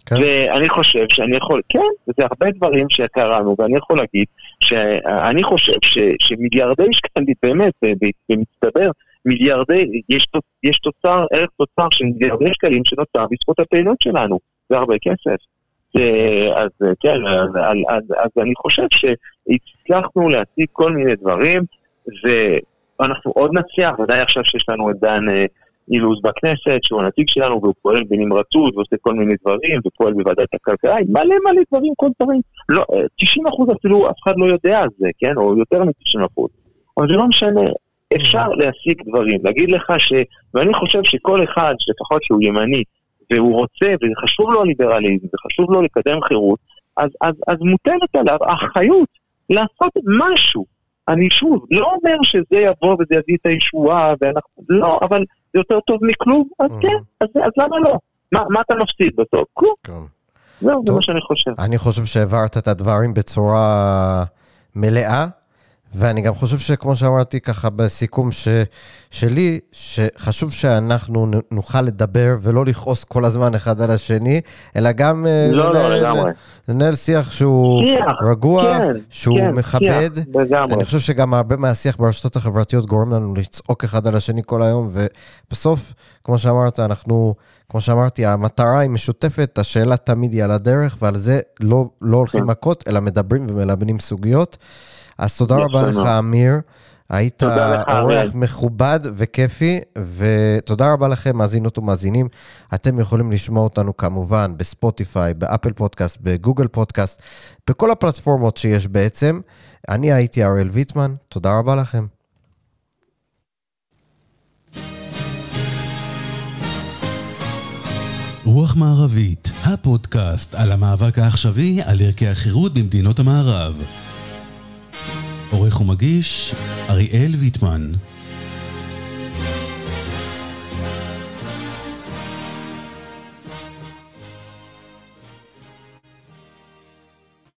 S3: כן. ואני חושב שאני יכול, כן, זה הרבה דברים שקראנו, ואני יכול להגיד שאני חושב ש, שמיליארדי שקלים, באמת, במצטבר, מיליארדי, יש, יש תוצר, ערך תוצר של מיליארדי שקלים שנוצר בזכות הפעילות שלנו, זה הרבה כסף. אז כן, אז, אז, אז, אז אני חושב שהצלחנו להציג כל מיני דברים, ואנחנו עוד נצליח, ודאי עכשיו שיש לנו את דן... אילוז בכנסת, שהוא הנציג שלנו והוא פועל בנמרצות ועושה כל מיני דברים ופועל בוועדת הכלכלה, מלא מלא דברים, כל דברים. לא, 90 אחוז אפילו אף אחד לא יודע על זה, כן? או יותר מ-90 אחוז. אבל זה לא משנה, אפשר להשיג דברים. להגיד לך ש... ואני חושב שכל אחד, לפחות שהוא ימני, והוא רוצה, וחשוב לו הליברליזם, וחשוב לו לקדם חירות, אז, אז, אז מוטלת עליו האחריות לעשות משהו. אני שוב, לא אומר שזה יבוא וזה יביא את הישועה, ואנחנו, לא, אבל זה יותר טוב מכלום, אז. כן, אז, אז למה לא? מה, מה אתה מפסיד בסוף? כלום. כן. זהו, זה מה שאני חושב.
S2: אני חושב שהעברת את הדברים בצורה מלאה. ואני גם חושב שכמו שאמרתי ככה בסיכום ש, שלי, שחשוב שאנחנו נוכל לדבר ולא לכעוס כל הזמן אחד על השני, אלא גם
S3: אה, לא, לא לנהל, לא,
S2: לנהל שיח שהוא שיח, רגוע, כן, שהוא כן, מכבד. שיח, אני חושב שגם הרבה מהשיח ברשתות החברתיות גורם לנו לצעוק אחד על השני כל היום, ובסוף, כמו שאמרת, אנחנו, כמו שאמרתי, המטרה היא משותפת, השאלה תמיד היא על הדרך, ועל זה לא, לא הולכים כן. מכות, אלא מדברים ומלבנים סוגיות. אז תודה רבה לך, אמיר. היית אורח מכובד וכיפי, ותודה רבה לכם, מאזינות ומאזינים. אתם יכולים לשמוע אותנו כמובן בספוטיפיי, באפל פודקאסט, בגוגל פודקאסט, בכל הפלטפורמות שיש בעצם. אני הייתי אריאל ויטמן, תודה רבה לכם.
S1: רוח מערבית, הפודקאסט על המאבק העכשווי על ערכי החירות במדינות המערב. עורך ומגיש, אריאל ויטמן.